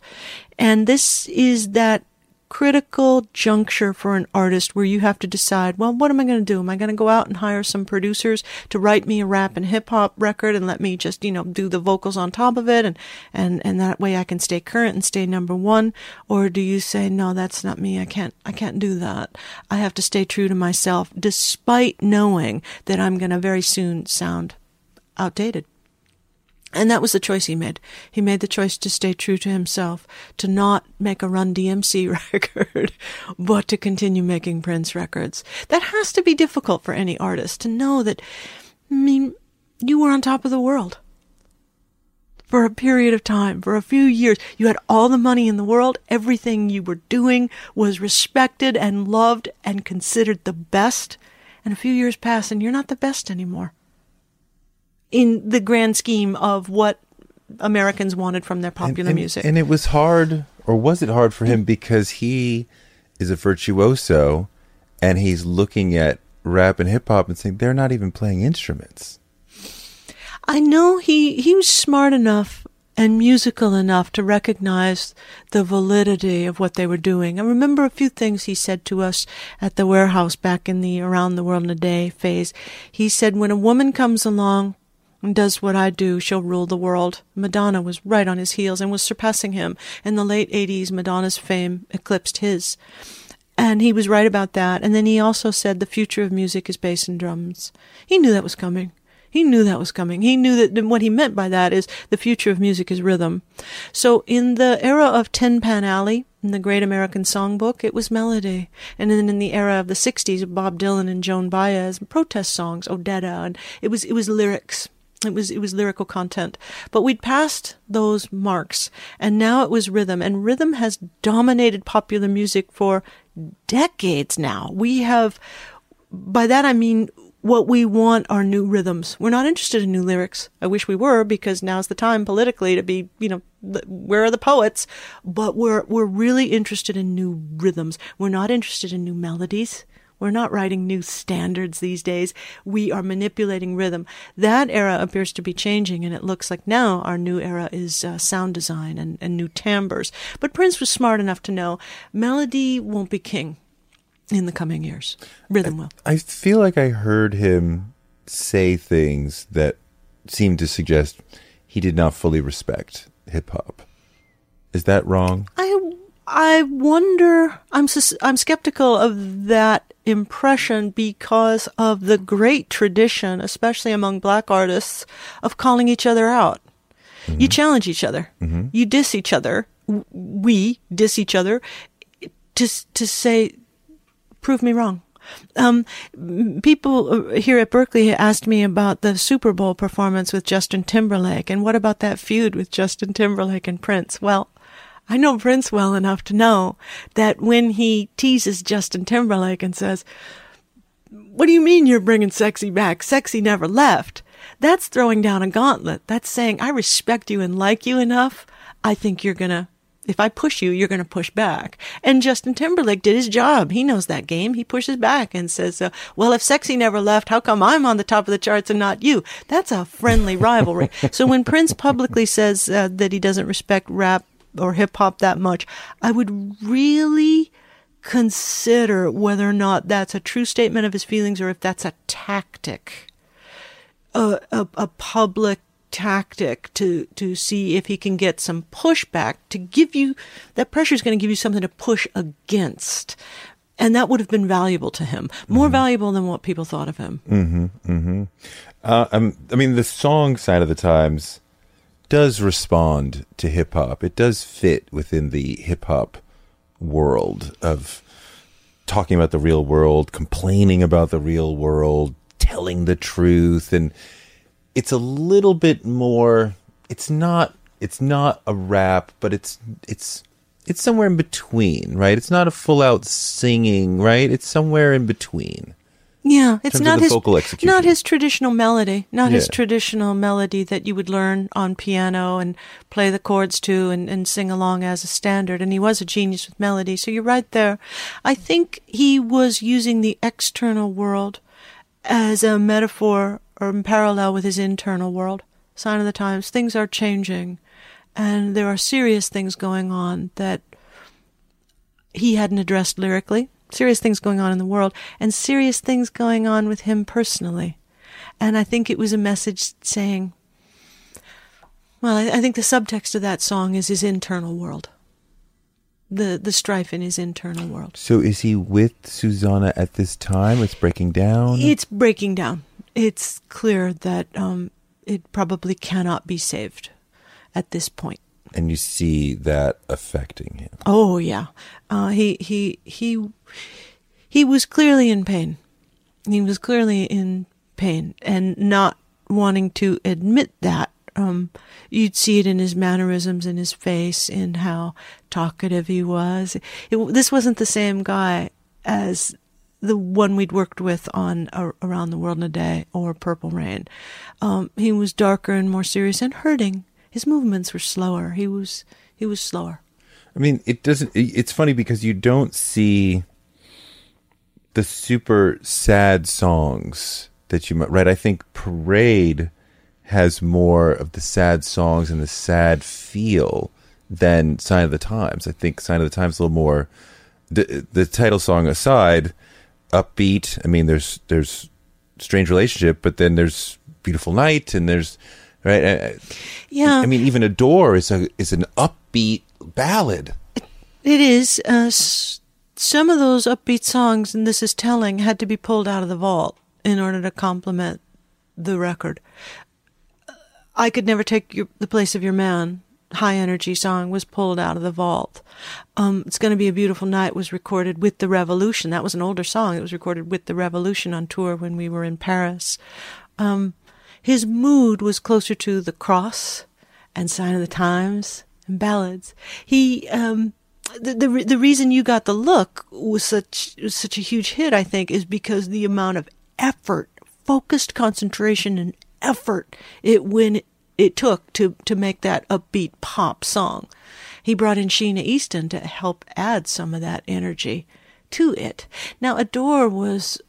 And this is that critical juncture for an artist where you have to decide, well, what am I going to do? Am I going to go out and hire some producers to write me a rap and hip hop record and let me just, you know, do the vocals on top of it and, and, and that way I can stay current and stay number one? Or do you say, no, that's not me. I can't, I can't do that. I have to stay true to myself despite knowing that I'm going to very soon sound outdated. And that was the choice he made. He made the choice to stay true to himself, to not make a Run DMC record, but to continue making Prince records. That has to be difficult for any artist to know that, I mean, you were on top of the world for a period of time, for a few years. You had all the money in the world. Everything you were doing was respected and loved and considered the best. And a few years pass and you're not the best anymore in the grand scheme of what Americans wanted from their popular and, and, music. And it was hard, or was it hard for him because he is a virtuoso and he's looking at rap and hip hop and saying they're not even playing instruments. I know he he was smart enough and musical enough to recognize the validity of what they were doing. I remember a few things he said to us at the warehouse back in the around the world in a day phase. He said when a woman comes along and does what I do, she'll rule the world. Madonna was right on his heels and was surpassing him. In the late 80s, Madonna's fame eclipsed his. And he was right about that. And then he also said the future of music is bass and drums. He knew that was coming. He knew that was coming. He knew that what he meant by that is the future of music is rhythm. So in the era of Tin Pan Alley, in the Great American Songbook, it was melody. And then in the era of the 60s, Bob Dylan and Joan Baez, protest songs, Odetta, and it was, it was lyrics. It was it was lyrical content, but we'd passed those marks, and now it was rhythm, and rhythm has dominated popular music for decades now. We have, by that I mean, what we want are new rhythms. We're not interested in new lyrics. I wish we were because now's the time politically to be, you know, where are the poets? But we're we're really interested in new rhythms. We're not interested in new melodies. We're not writing new standards these days. We are manipulating rhythm. That era appears to be changing, and it looks like now our new era is uh, sound design and, and new timbres. But Prince was smart enough to know melody won't be king in the coming years. Rhythm will. I feel like I heard him say things that seemed to suggest he did not fully respect hip hop. Is that wrong? I I wonder. I'm I'm skeptical of that impression because of the great tradition, especially among black artists, of calling each other out. Mm-hmm. You challenge each other. Mm-hmm. You diss each other. We diss each other to to say, prove me wrong. Um, people here at Berklee asked me about the Super Bowl performance with Justin Timberlake and what about that feud with Justin Timberlake and Prince? Well, I know Prince well enough to know that when he teases Justin Timberlake and says, What do you mean you're bringing sexy back? Sexy never left. That's throwing down a gauntlet. That's saying, I respect you and like you enough. I think you're going to, if I push you, you're going to push back. And Justin Timberlake did his job. He knows that game. He pushes back and says, uh, Well, if sexy never left, how come I'm on the top of the charts and not you? That's a friendly rivalry. so when Prince publicly says uh, that he doesn't respect rap or hip hop that much, I would really consider whether or not that's a true statement of his feelings or if that's a tactic. a, a, a public tactic to to see if he can get some pushback to give you that pressure is going to give you something to push against and that would have been valuable to him more mm-hmm. valuable than what people thought of him mm-hmm, mm-hmm. Uh, um, i mean the song Sign of the Times does respond to hip hop it does fit within the hip hop world of talking about the real world complaining about the real world telling the truth and it's a little bit more it's not it's not a rap but it's it's it's somewhere in between right? It's not a full out singing right? It's somewhere in between yeah it's not his vocal execution. not his traditional melody not yeah. his traditional melody that you would learn on piano and play the chords to and, and sing along as a standard and he was a genius with melody so you're right there i think he was using the external world as a metaphor or in parallel with his internal world. Sign of the times, things are changing, and there are serious things going on that he hadn't addressed lyrically, serious things going on in the world, and serious things going on with him personally. And I think it was a message saying, well, I, I think the subtext of that song is his internal world the the strife in his internal world. So is he with Susannah at this time? It's breaking down. It's breaking down it's clear that um, it probably cannot be saved at this point. And you see that affecting him. Oh yeah, uh, he he he he was clearly in pain. He was clearly in pain and not wanting to admit that. Um, you'd see it in his mannerisms, in his face, in how talkative he was. It, this wasn't the same guy as the one we'd worked with on uh, Around the World in a Day or Purple Rain. Um, he was darker and more serious and hurting. His movements were slower. He was he was slower. I mean, it doesn't. It's funny because you don't see the super sad songs that you might right. I think Parade has more of the sad songs and the sad feel than Sign of the Times. I think Sign of the Times a little more. The, the title song aside, upbeat. I mean, there's there's strange relationship, but then there's beautiful night, and there's right. Yeah. I mean, even Adore is a is an upbeat ballad. It is. Uh, some of those upbeat songs, and this is telling, had to be pulled out of the vault in order to complement the record. I could never take your, the place of your man high energy song was pulled out of the vault. Um, it's going to be a beautiful night was recorded with the Revolution. That was an older song. It was recorded with the Revolution on tour when we were in Paris. Um, his mood was closer to the Cross and Sign of the Times and ballads. He um, the, the the reason you got the look was such was such a huge hit. I think is because the amount of effort, focused concentration, and effort it went it took to to make that upbeat pop song. He brought in Sheena Easton to help add some of that energy to it. Now Adore was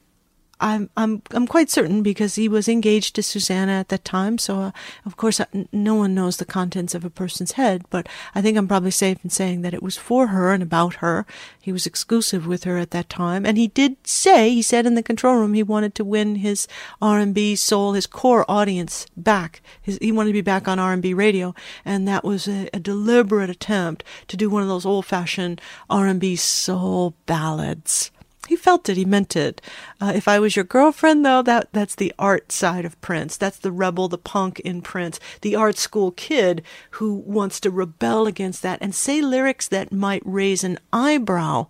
I'm I'm I'm quite certain because he was engaged to Susannah at that time. So, uh, of course, uh, no one knows the contents of a person's head. But I think I'm probably safe in saying that it was for her and about her. He was exclusive with her at that time, and he did say he said in the control room he wanted to win his R&B soul, his core audience back. His, he wanted to be back on R&B radio, and that was a, a deliberate attempt to do one of those old-fashioned R&B soul ballads. He felt it. He meant it. Uh, if I was your girlfriend, though, that that's the art side of Prince. That's the rebel, the punk in Prince, the art school kid who wants to rebel against that and say lyrics that might raise an eyebrow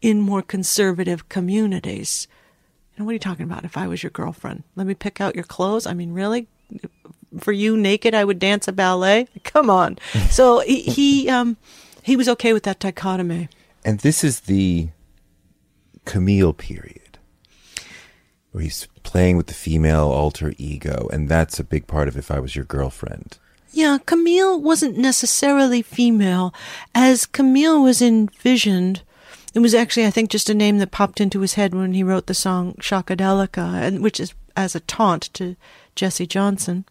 in more conservative communities. You know, what are you talking about? If I was your girlfriend, let me pick out your clothes. I mean, really? For you, naked, I would dance a ballet. Come on. so he, he um he was okay with that dichotomy. And this is the Camille period, where he's playing with the female alter ego, and that's a big part of If I Was Your Girlfriend. Yeah, Camille wasn't necessarily female. As Camille was envisioned, it was actually, I think, just a name that popped into his head when he wrote the song Shockadelica, which is as a taunt to Jesse Johnson.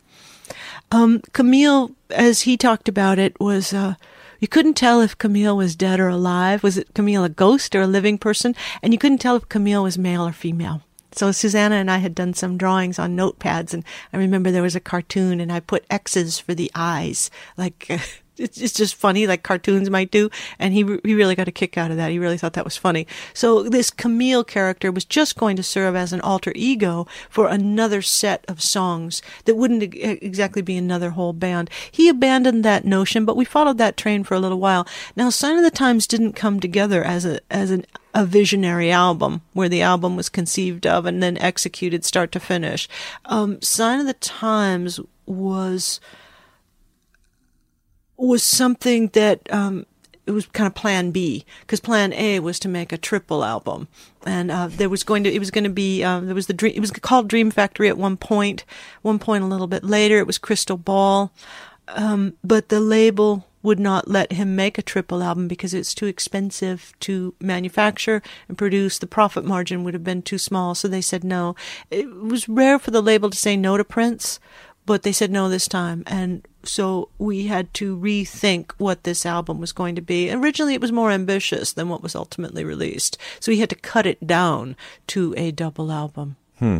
Um, Camille, as he talked about it, was uh, you couldn't tell if Camille was dead or alive. Was it Camille a ghost or a living person? And you couldn't tell if Camille was male or female. So Susannah and I had done some drawings on notepads, and I remember there was a cartoon, and I put X's for the eyes, like. it's, it's just funny, like cartoons might do. And he he really got a kick out of that. He really thought that was funny. So this Camille character was just going to serve as an alter ego for another set of songs that wouldn't exactly be another whole band. He abandoned that notion, but we followed that train for a little while. Now, Sign of the Times didn't come together as a as an a visionary album where the album was conceived of and then executed start to finish. Um, Sign of the Times was was something that um, it was kind of plan B because plan A was to make a triple album, and uh, there was going to it was going to be uh, there was the dream it was called Dream Factory at one point, one point a little bit later it was Crystal Ball, um, but the label would not let him make a triple album because it's too expensive to manufacture and produce. The profit margin would have been too small, so they said no. It was rare for the label to say no to Prince, but they said no this time. And so we had to rethink what this album was going to be. Originally it was more ambitious than what was ultimately released. So we had to cut it down to a double album. Hmm.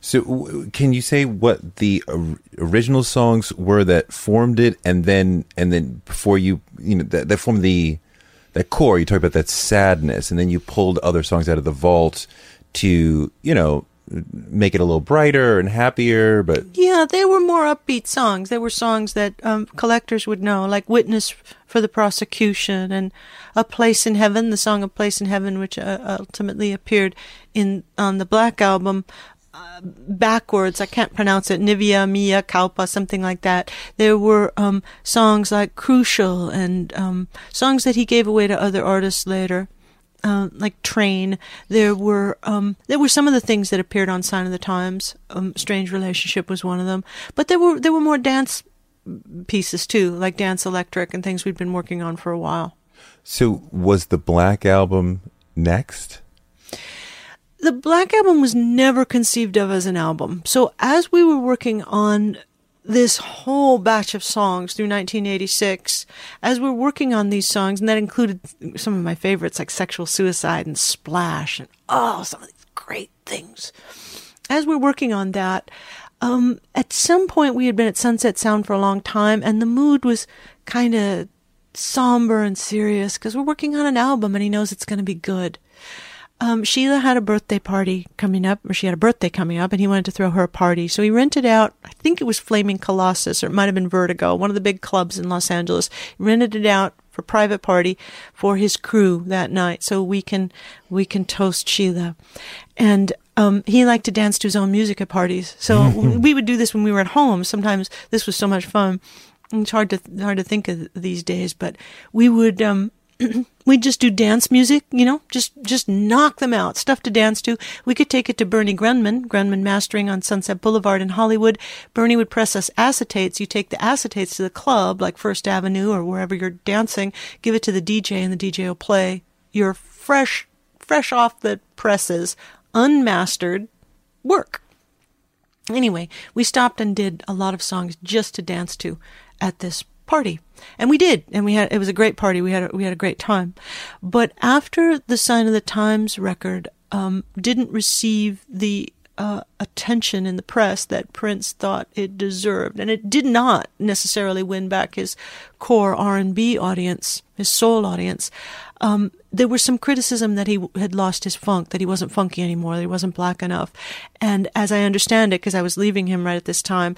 So, w- can you say what the or- original songs were that formed it, and then and then before you you know that, that formed the that core? You talk about that sadness, and then you pulled other songs out of the vault to you know make it a little brighter and happier. But yeah they were more upbeat songs they were songs that um, collectors would know like witness for the prosecution and a place in heaven the song a place in heaven which uh, ultimately appeared in on the black album uh, backwards. I can't pronounce it. Nivea, Mia, Kalpa, something like that. There were um, songs like Crucial and um, songs that he gave away to other artists later. Uh, like Train, there were um, there were some of the things that appeared on Sign of the Times. Um, Strange Relationship was one of them, but there were there were more dance pieces too, like Dance Electric and things we'd been working on for a while. so was the Black album next? the Black Album was never conceived of as an album. So as we were working on this whole batch of songs through 1986, as we're working on these songs, and that included some of my favorites like Sexual Suicide and Splash and oh, some of these great things. As we're working on that, um, at some point we had been at Sunset Sound for a long time, and the mood was kind of somber and serious because we're working on an album and he knows it's going to be good um, Sheila had a birthday party coming up, or she had a birthday coming up, and he wanted to throw her a party. So he rented out, I think it was Flaming Colossus, or it might have been Vertigo, one of the big clubs in Los Angeles. He rented it out for private party for his crew that night, so we can we can toast Sheila. And um, he liked to dance to his own music at parties, so we would do this when we were at home. Sometimes this was so much fun. It's hard to hard to think of these days, but we would um, we'd just do dance music, you know, just just knock them out, stuff to dance to. We could take it to Bernie Grundman, Grundman Mastering on Sunset Boulevard in Hollywood. Bernie would press us acetates. You take the acetates to the club, like First Avenue or wherever you're dancing, give it to the DJ, and the DJ will play your fresh, fresh off the presses, unmastered work. Anyway, we stopped and did a lot of songs just to dance to at this party. And we did, and we had it was a great party. We had a, we had a great time. But after the Sign of the Times record um, didn't receive the uh, attention in the press that Prince thought it deserved, and it did not necessarily win back his core R and B audience, his soul audience. Um, there was some criticism that he had lost his funk, that he wasn't funky anymore, that he wasn't black enough. And as I understand it, because I was leaving him right at this time,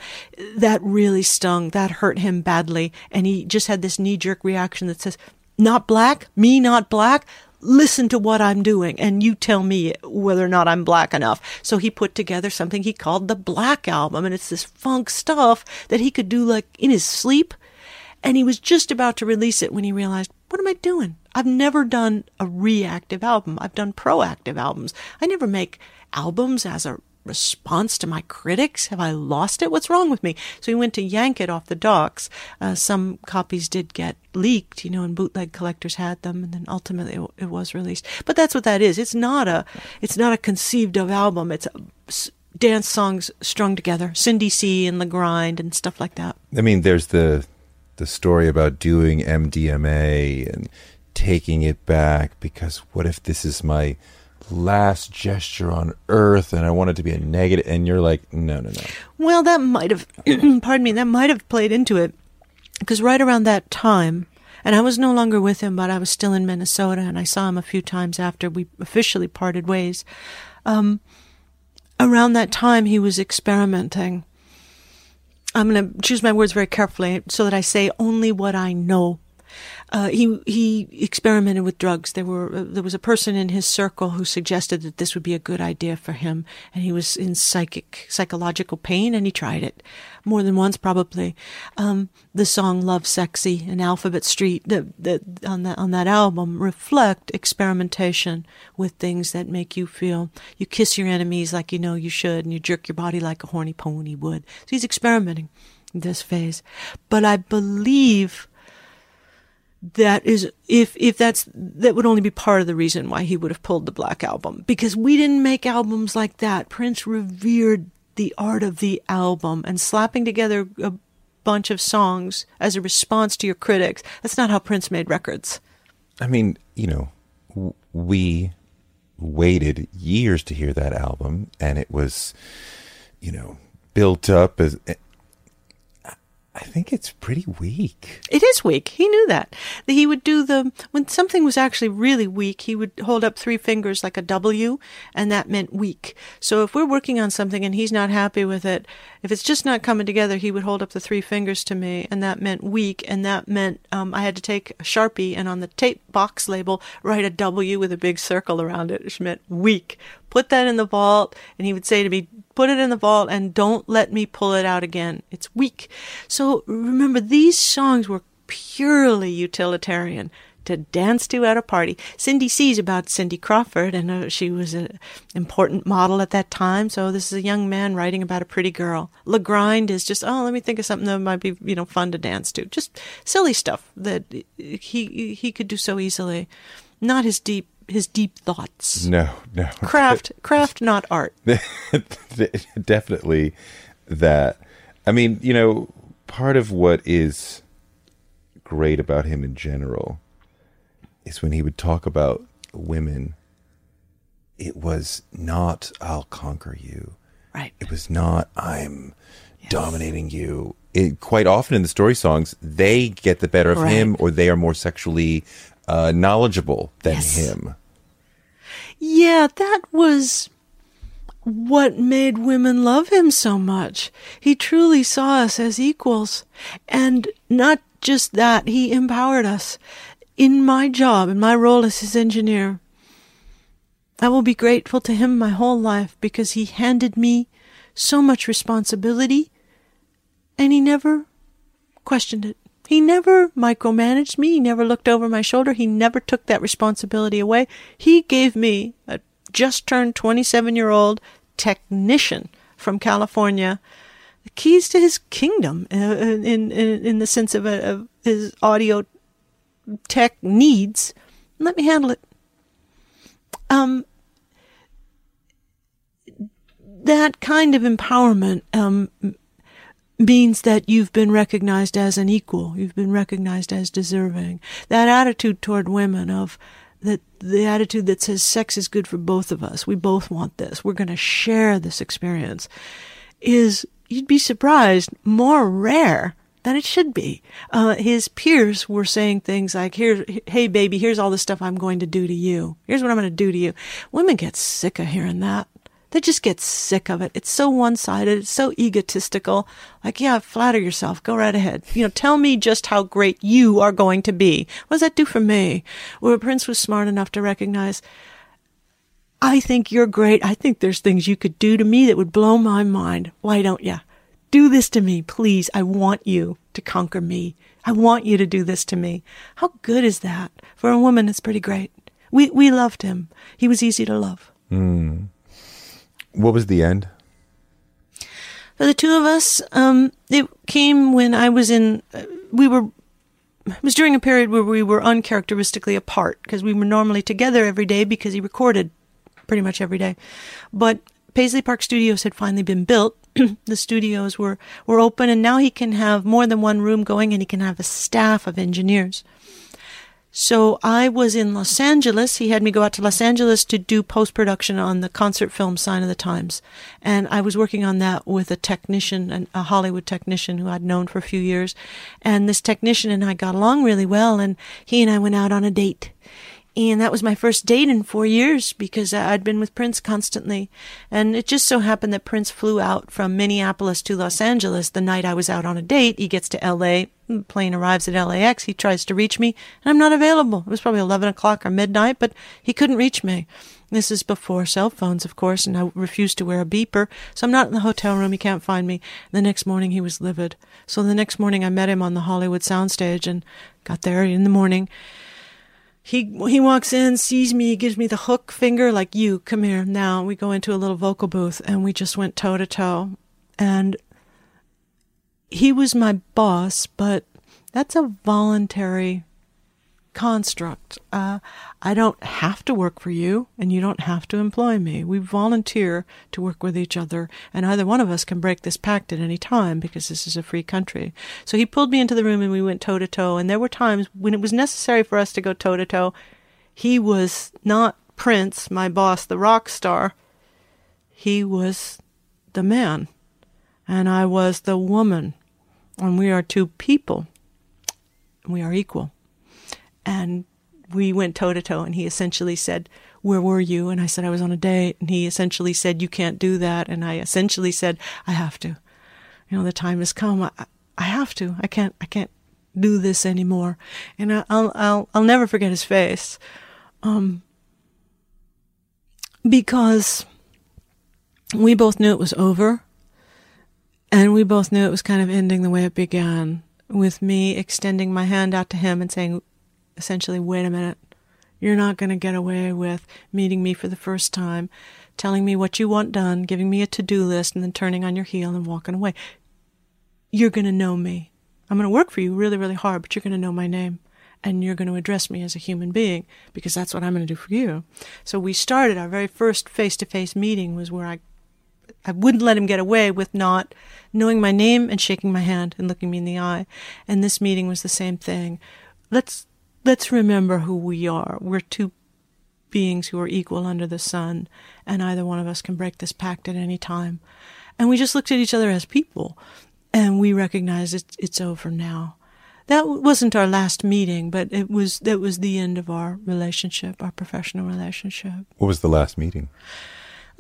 that really stung. That hurt him badly. And he just had this knee jerk reaction that says, not black? Me not black? Listen to what I'm doing and you tell me whether or not I'm black enough. So he put together something he called the Black Album and it's this funk stuff that he could do like in his sleep. And he was just about to release it when he realized, what am I doing? I've never done a reactive album. I've done proactive albums. I never make albums as a response to my critics. Have I lost it? What's wrong with me? So he went to yank it off the docks. Uh, some copies did get leaked, you know, and bootleg collectors had them, and then ultimately it, it was released. But that's what that is. It's not a, it's not a conceived of album. It's a, dance songs strung together, Cindy C and the Grind and stuff like that. I mean, there's the the story about doing MDMA and taking it back because what if this is my last gesture on earth and I want it to be a negative and you're like, no, no, no. Well, that might have, pardon me, that might have played into it because right around that time, and I was no longer with him, but I was still in Minnesota and I saw him a few times after we officially parted ways. Um, around that time, he was experimenting. I'm going to choose my words very carefully so that I say only what I know uh, he he experimented with drugs. There were uh, there was a person in his circle who suggested that this would be a good idea for him, and he was in psychic psychological pain, and he tried it more than once, probably. Um, the song "Lovesexy" and "Alphabet Street" the, the, on that on that album reflect experimentation with things that make you feel. You kiss your enemies like you know you should, and you jerk your body like a horny pony would. So he's experimenting this phase, but I believe that is if if that's that would only be part of the reason why he would have pulled the black album. Because we didn't make albums like that. Prince revered the art of the album and slapping together a bunch of songs as a response to your critics. That's not how prince made records. I mean you know we waited years to hear that album and it was you know built up as I think it's pretty weak. It is weak. He knew that. He would do the, when something was actually really weak, he would hold up three fingers like a W, and that meant weak. So if we're working on something and he's not happy with it, if it's just not coming together, he would hold up the three fingers to me, and that meant weak, and that meant um, I had to take a Sharpie and on the tape box label write a W with a big circle around it, which meant weak. Put that in the vault, and he would say to me, put it in the vault and don't let me pull it out again. It's weak. So remember, these songs were purely utilitarian to dance to at a party. Cindy sees about Cindy Crawford, and she was an important model at that time. So this is a young man writing about a pretty girl. Le Grind is just, oh, let me think of something that might be, you know, fun to dance to. Just silly stuff that he he could do so easily. Not his deep his deep thoughts. No, no. Craft, craft, not art. Definitely that. I mean, you know, part of what is great about him in general is when he would talk about women, it was not, I'll conquer you. Right. It was not, I'm yes. dominating you. It, quite often in the story songs, they get the better of right. him or they are more sexually uh, knowledgeable than yes. him. Yeah, that was what made women love him so much. He truly saw us as equals. And not just that, he empowered us. In my job, in my role as his engineer, I will be grateful to him my whole life because he handed me so much responsibility and he never questioned it. He never micromanaged me. He never looked over my shoulder. He never took that responsibility away. He gave me, a just turned 27 year old technician from California, the keys to his kingdom uh, in, in, in the sense of, a, of his audio tech needs. Let me handle it. Um, that kind of empowerment um, means that you've been recognized as an equal. You've been recognized as deserving. That attitude toward women of that the attitude that says sex is good for both of us. We both want this. We're going to share this experience is you'd be surprised more rare than it should be. Uh, his peers were saying things like, "Here, hey baby, here's all the stuff I'm going to do to you. Here's what I'm going to do to you." Women get sick of hearing that they just get sick of it. It's so one sided. It's so egotistical. Like, yeah, flatter yourself. Go right ahead. You know, tell me just how great you are going to be. What does that do for me? A Prince was smart enough to recognize, I think you're great. I think there's things you could do to me that would blow my mind. Why don't you? Do this to me, please. I want you to conquer me. I want you to do this to me. How good is that? For a woman, it's pretty great. We, we loved him. He was easy to love. Mm. What was the end? For the two of us, um, it came when I was in. We were. It was during a period where we were uncharacteristically apart because we were normally together every day because he recorded pretty much every day. But Paisley Park Studios had finally been built. the studios were, were open, and now he can have more than one room going and he can have a staff of engineers. So I was in Los Angeles. He had me go out to Los Angeles to do post production on the concert film Sign of the Times. And I was working on that with a technician, a Hollywood technician who I'd known for a few years. And this technician and I got along really well. And he and I went out on a date. And that was my first date in four years because I'd been with Prince constantly. And it just so happened that Prince flew out from Minneapolis to Los Angeles the night I was out on a date. He gets to LA, plane arrives at LAX, he tries to reach me, and I'm not available. It was probably 11 o'clock or midnight, but he couldn't reach me. This is before cell phones, of course, and I refused to wear a beeper, so I'm not in the hotel room. He can't find me. The next morning, he was livid. So the next morning, I met him on the Hollywood soundstage and got there in the morning he he walks in, sees me, gives me the hook finger, like you come here now. We go into a little vocal booth, and we just went toe to toe. And he was my boss, but that's a voluntary construct. Uh, I don't have to work for you, and you don't have to employ me. We volunteer to work with each other, and either one of us can break this pact at any time because this is a free country. So he pulled me into the room, and we went toe to toe. And there were times when it was necessary for us to go toe to toe. He was not Prince, my boss, the rock star. He was the man, and I was the woman, and we are two people. We are equal. And we went toe to toe and he essentially said where were you? And i said i was on a date. And he essentially said you can't do that. And i essentially said i have to. You know the time has come. I, I have to. I can't i can't do this anymore. And I, will i'll i'll never forget his face. Um because we both knew it was over and we both knew it was kind of ending the way it began with me extending my hand out to him and saying essentially, wait a minute, you're not going to get away with meeting me for the first time, telling me what you want done, giving me a to do list, and then turning on your heel and walking away. You're going to know me. I'm going to work for you really, really hard, but you're going to know my name and you're going to address me as a human being because that's what I'm going to do for you. So we started our very first face to face meeting was where I I wouldn't let him get away with not knowing my name and shaking my hand and looking me in the eye. And this meeting was the same thing. Let's let's remember who we are. We're two beings who are equal under the sun, and either one of us can break this pact at any time. And we just looked at each other as people, and we recognized it's, it's over now. That wasn't our last meeting, but it was that was the end of our relationship, our professional relationship. What was the last meeting?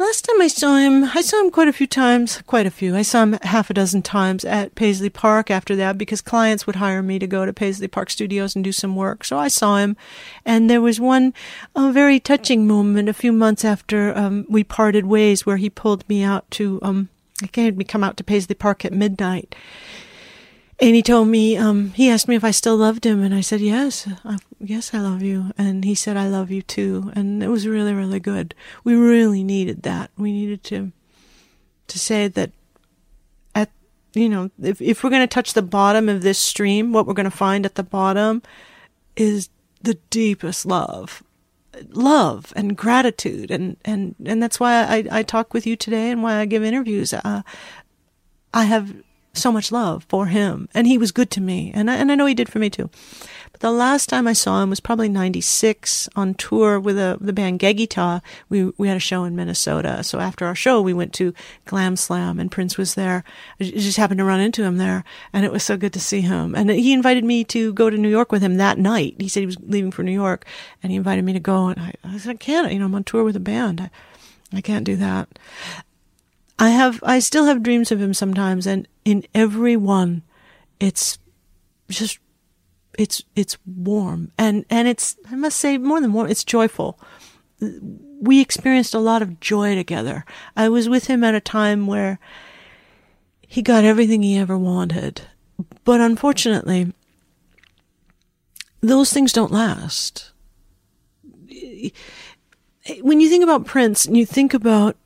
Last time I saw him, I saw him quite a few times, quite a few. I saw him half a dozen times at Paisley Park after that because clients would hire me to go to Paisley Park Studios and do some work. So I saw him. And there was one a very touching moment a few months after um, we parted ways where he pulled me out to, um, he had me come out to Paisley Park at midnight and he told me um, he asked me if I still loved him, and I said yes, I, yes, I love you. And he said I love you too, and it was really, really good. We really needed that. We needed to to say that at you know if if we're going to touch the bottom of this stream, what we're going to find at the bottom is the deepest love love and gratitude and and and that's why I I talk with you today and why I give interviews uh, I have so much love for him, and he was good to me, and I, and I know he did for me too. But the last time I saw him was probably '96 on tour with a, the band Geggy Tah. We we had a show in Minnesota, so after our show we went to Glam Slam, and Prince was there. I just happened to run into him there, and it was so good to see him. And he invited me to go to New York with him that night. He said he was leaving for New York, and he invited me to go, and I, I said I can't. You know, I'm on tour with a band. I, I can't do that. I have, I still have dreams of him sometimes, and in every one, it's just, it's, it's warm, and and it's, I must say, more than warm, it's joyful. We experienced a lot of joy together. I was with him at a time where he got everything he ever wanted, but unfortunately, those things don't last. When you think about Prince, and you think about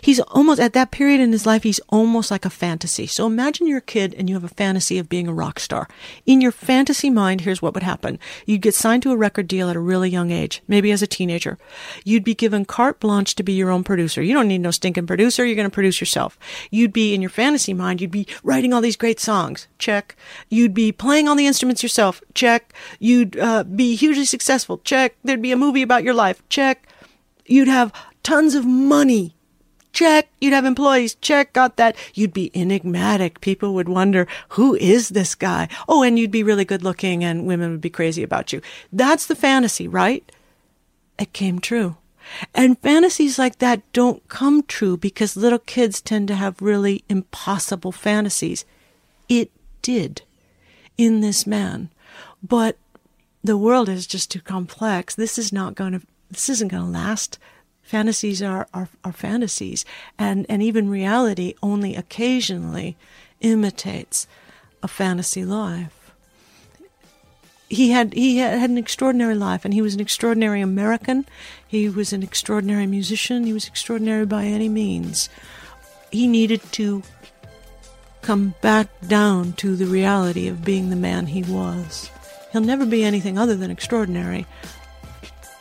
He's almost at that period in his life, he's almost like a fantasy. So imagine you're a kid and you have a fantasy of being a rock star. In your fantasy mind, here's what would happen. You'd get signed to a record deal at a really young age, maybe as a teenager. You'd be given carte blanche to be your own producer. You don't need no stinking producer. You're going to produce yourself. You'd be in your fantasy mind, you'd be writing all these great songs. Check. You'd be playing all the instruments yourself. Check. You'd uh, be hugely successful. Check. There'd be a movie about your life. Check. You'd have tons of money Check. You'd have employees. Check. Got that. You'd be enigmatic. People would wonder, who is this guy? Oh, and you'd be really good looking and women would be crazy about you. That's the fantasy, right? It came true. And fantasies like that don't come true because little kids tend to have really impossible fantasies. It did in this man. But the world is just too complex. This is not going to, this isn't going to last fantasies are, are, are fantasies, and, and even reality only occasionally imitates a fantasy life. He had he had, had an extraordinary life, and he was an extraordinary American. He was an extraordinary musician. He was extraordinary by any means. He needed to come back down to the reality of being the man he was. He'll never be anything other than extraordinary,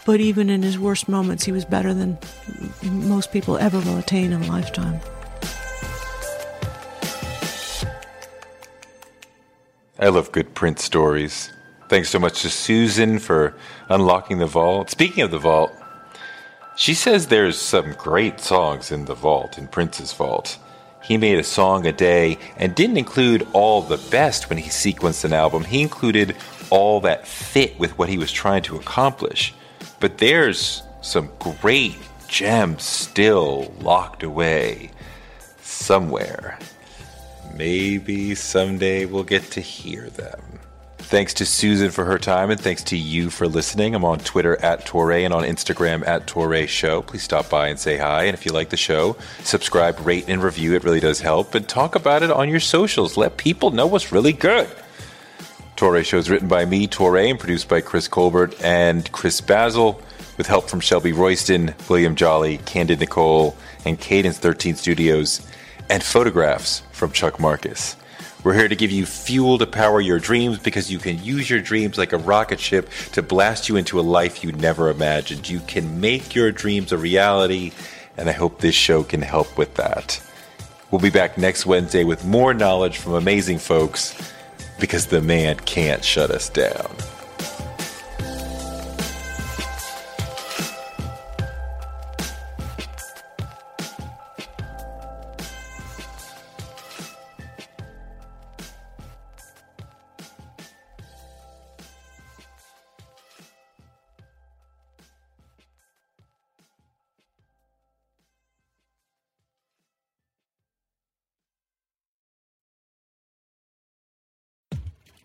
but even in his worst moments, he was better than most people ever will attain in a lifetime. I love good Prince stories. Thanks so much to Susan for unlocking the vault. Speaking of the vault, she says there's some great songs in the vault, in Prince's vault. He made a song a day and didn't include all the best when he sequenced an album. He included all that fit with what he was trying to accomplish. But there's some great gems still locked away somewhere. Maybe someday we'll get to hear them. Thanks to Susan for her time, and thanks to you for listening. I'm on Twitter at Touré and on Instagram at Touré Show. Please stop by and say hi. And if you like the show, subscribe, rate, and review. It really does help. And talk about it on your socials. Let people know what's really good. Touré Show is written by me, Touré, and produced by Chris Colbert and Chris Basil, with help from Shelby Royston, William Jolley, Candid Nicole, and Cadence 13 Studios, and photographs from Chuck Marcus. We're here to give you fuel to power your dreams because you can use your dreams like a rocket ship to blast you into a life you never imagined. You can make your dreams a reality, and I hope this show can help with that. We'll be back next Wednesday with more knowledge from amazing folks because the man can't shut us down.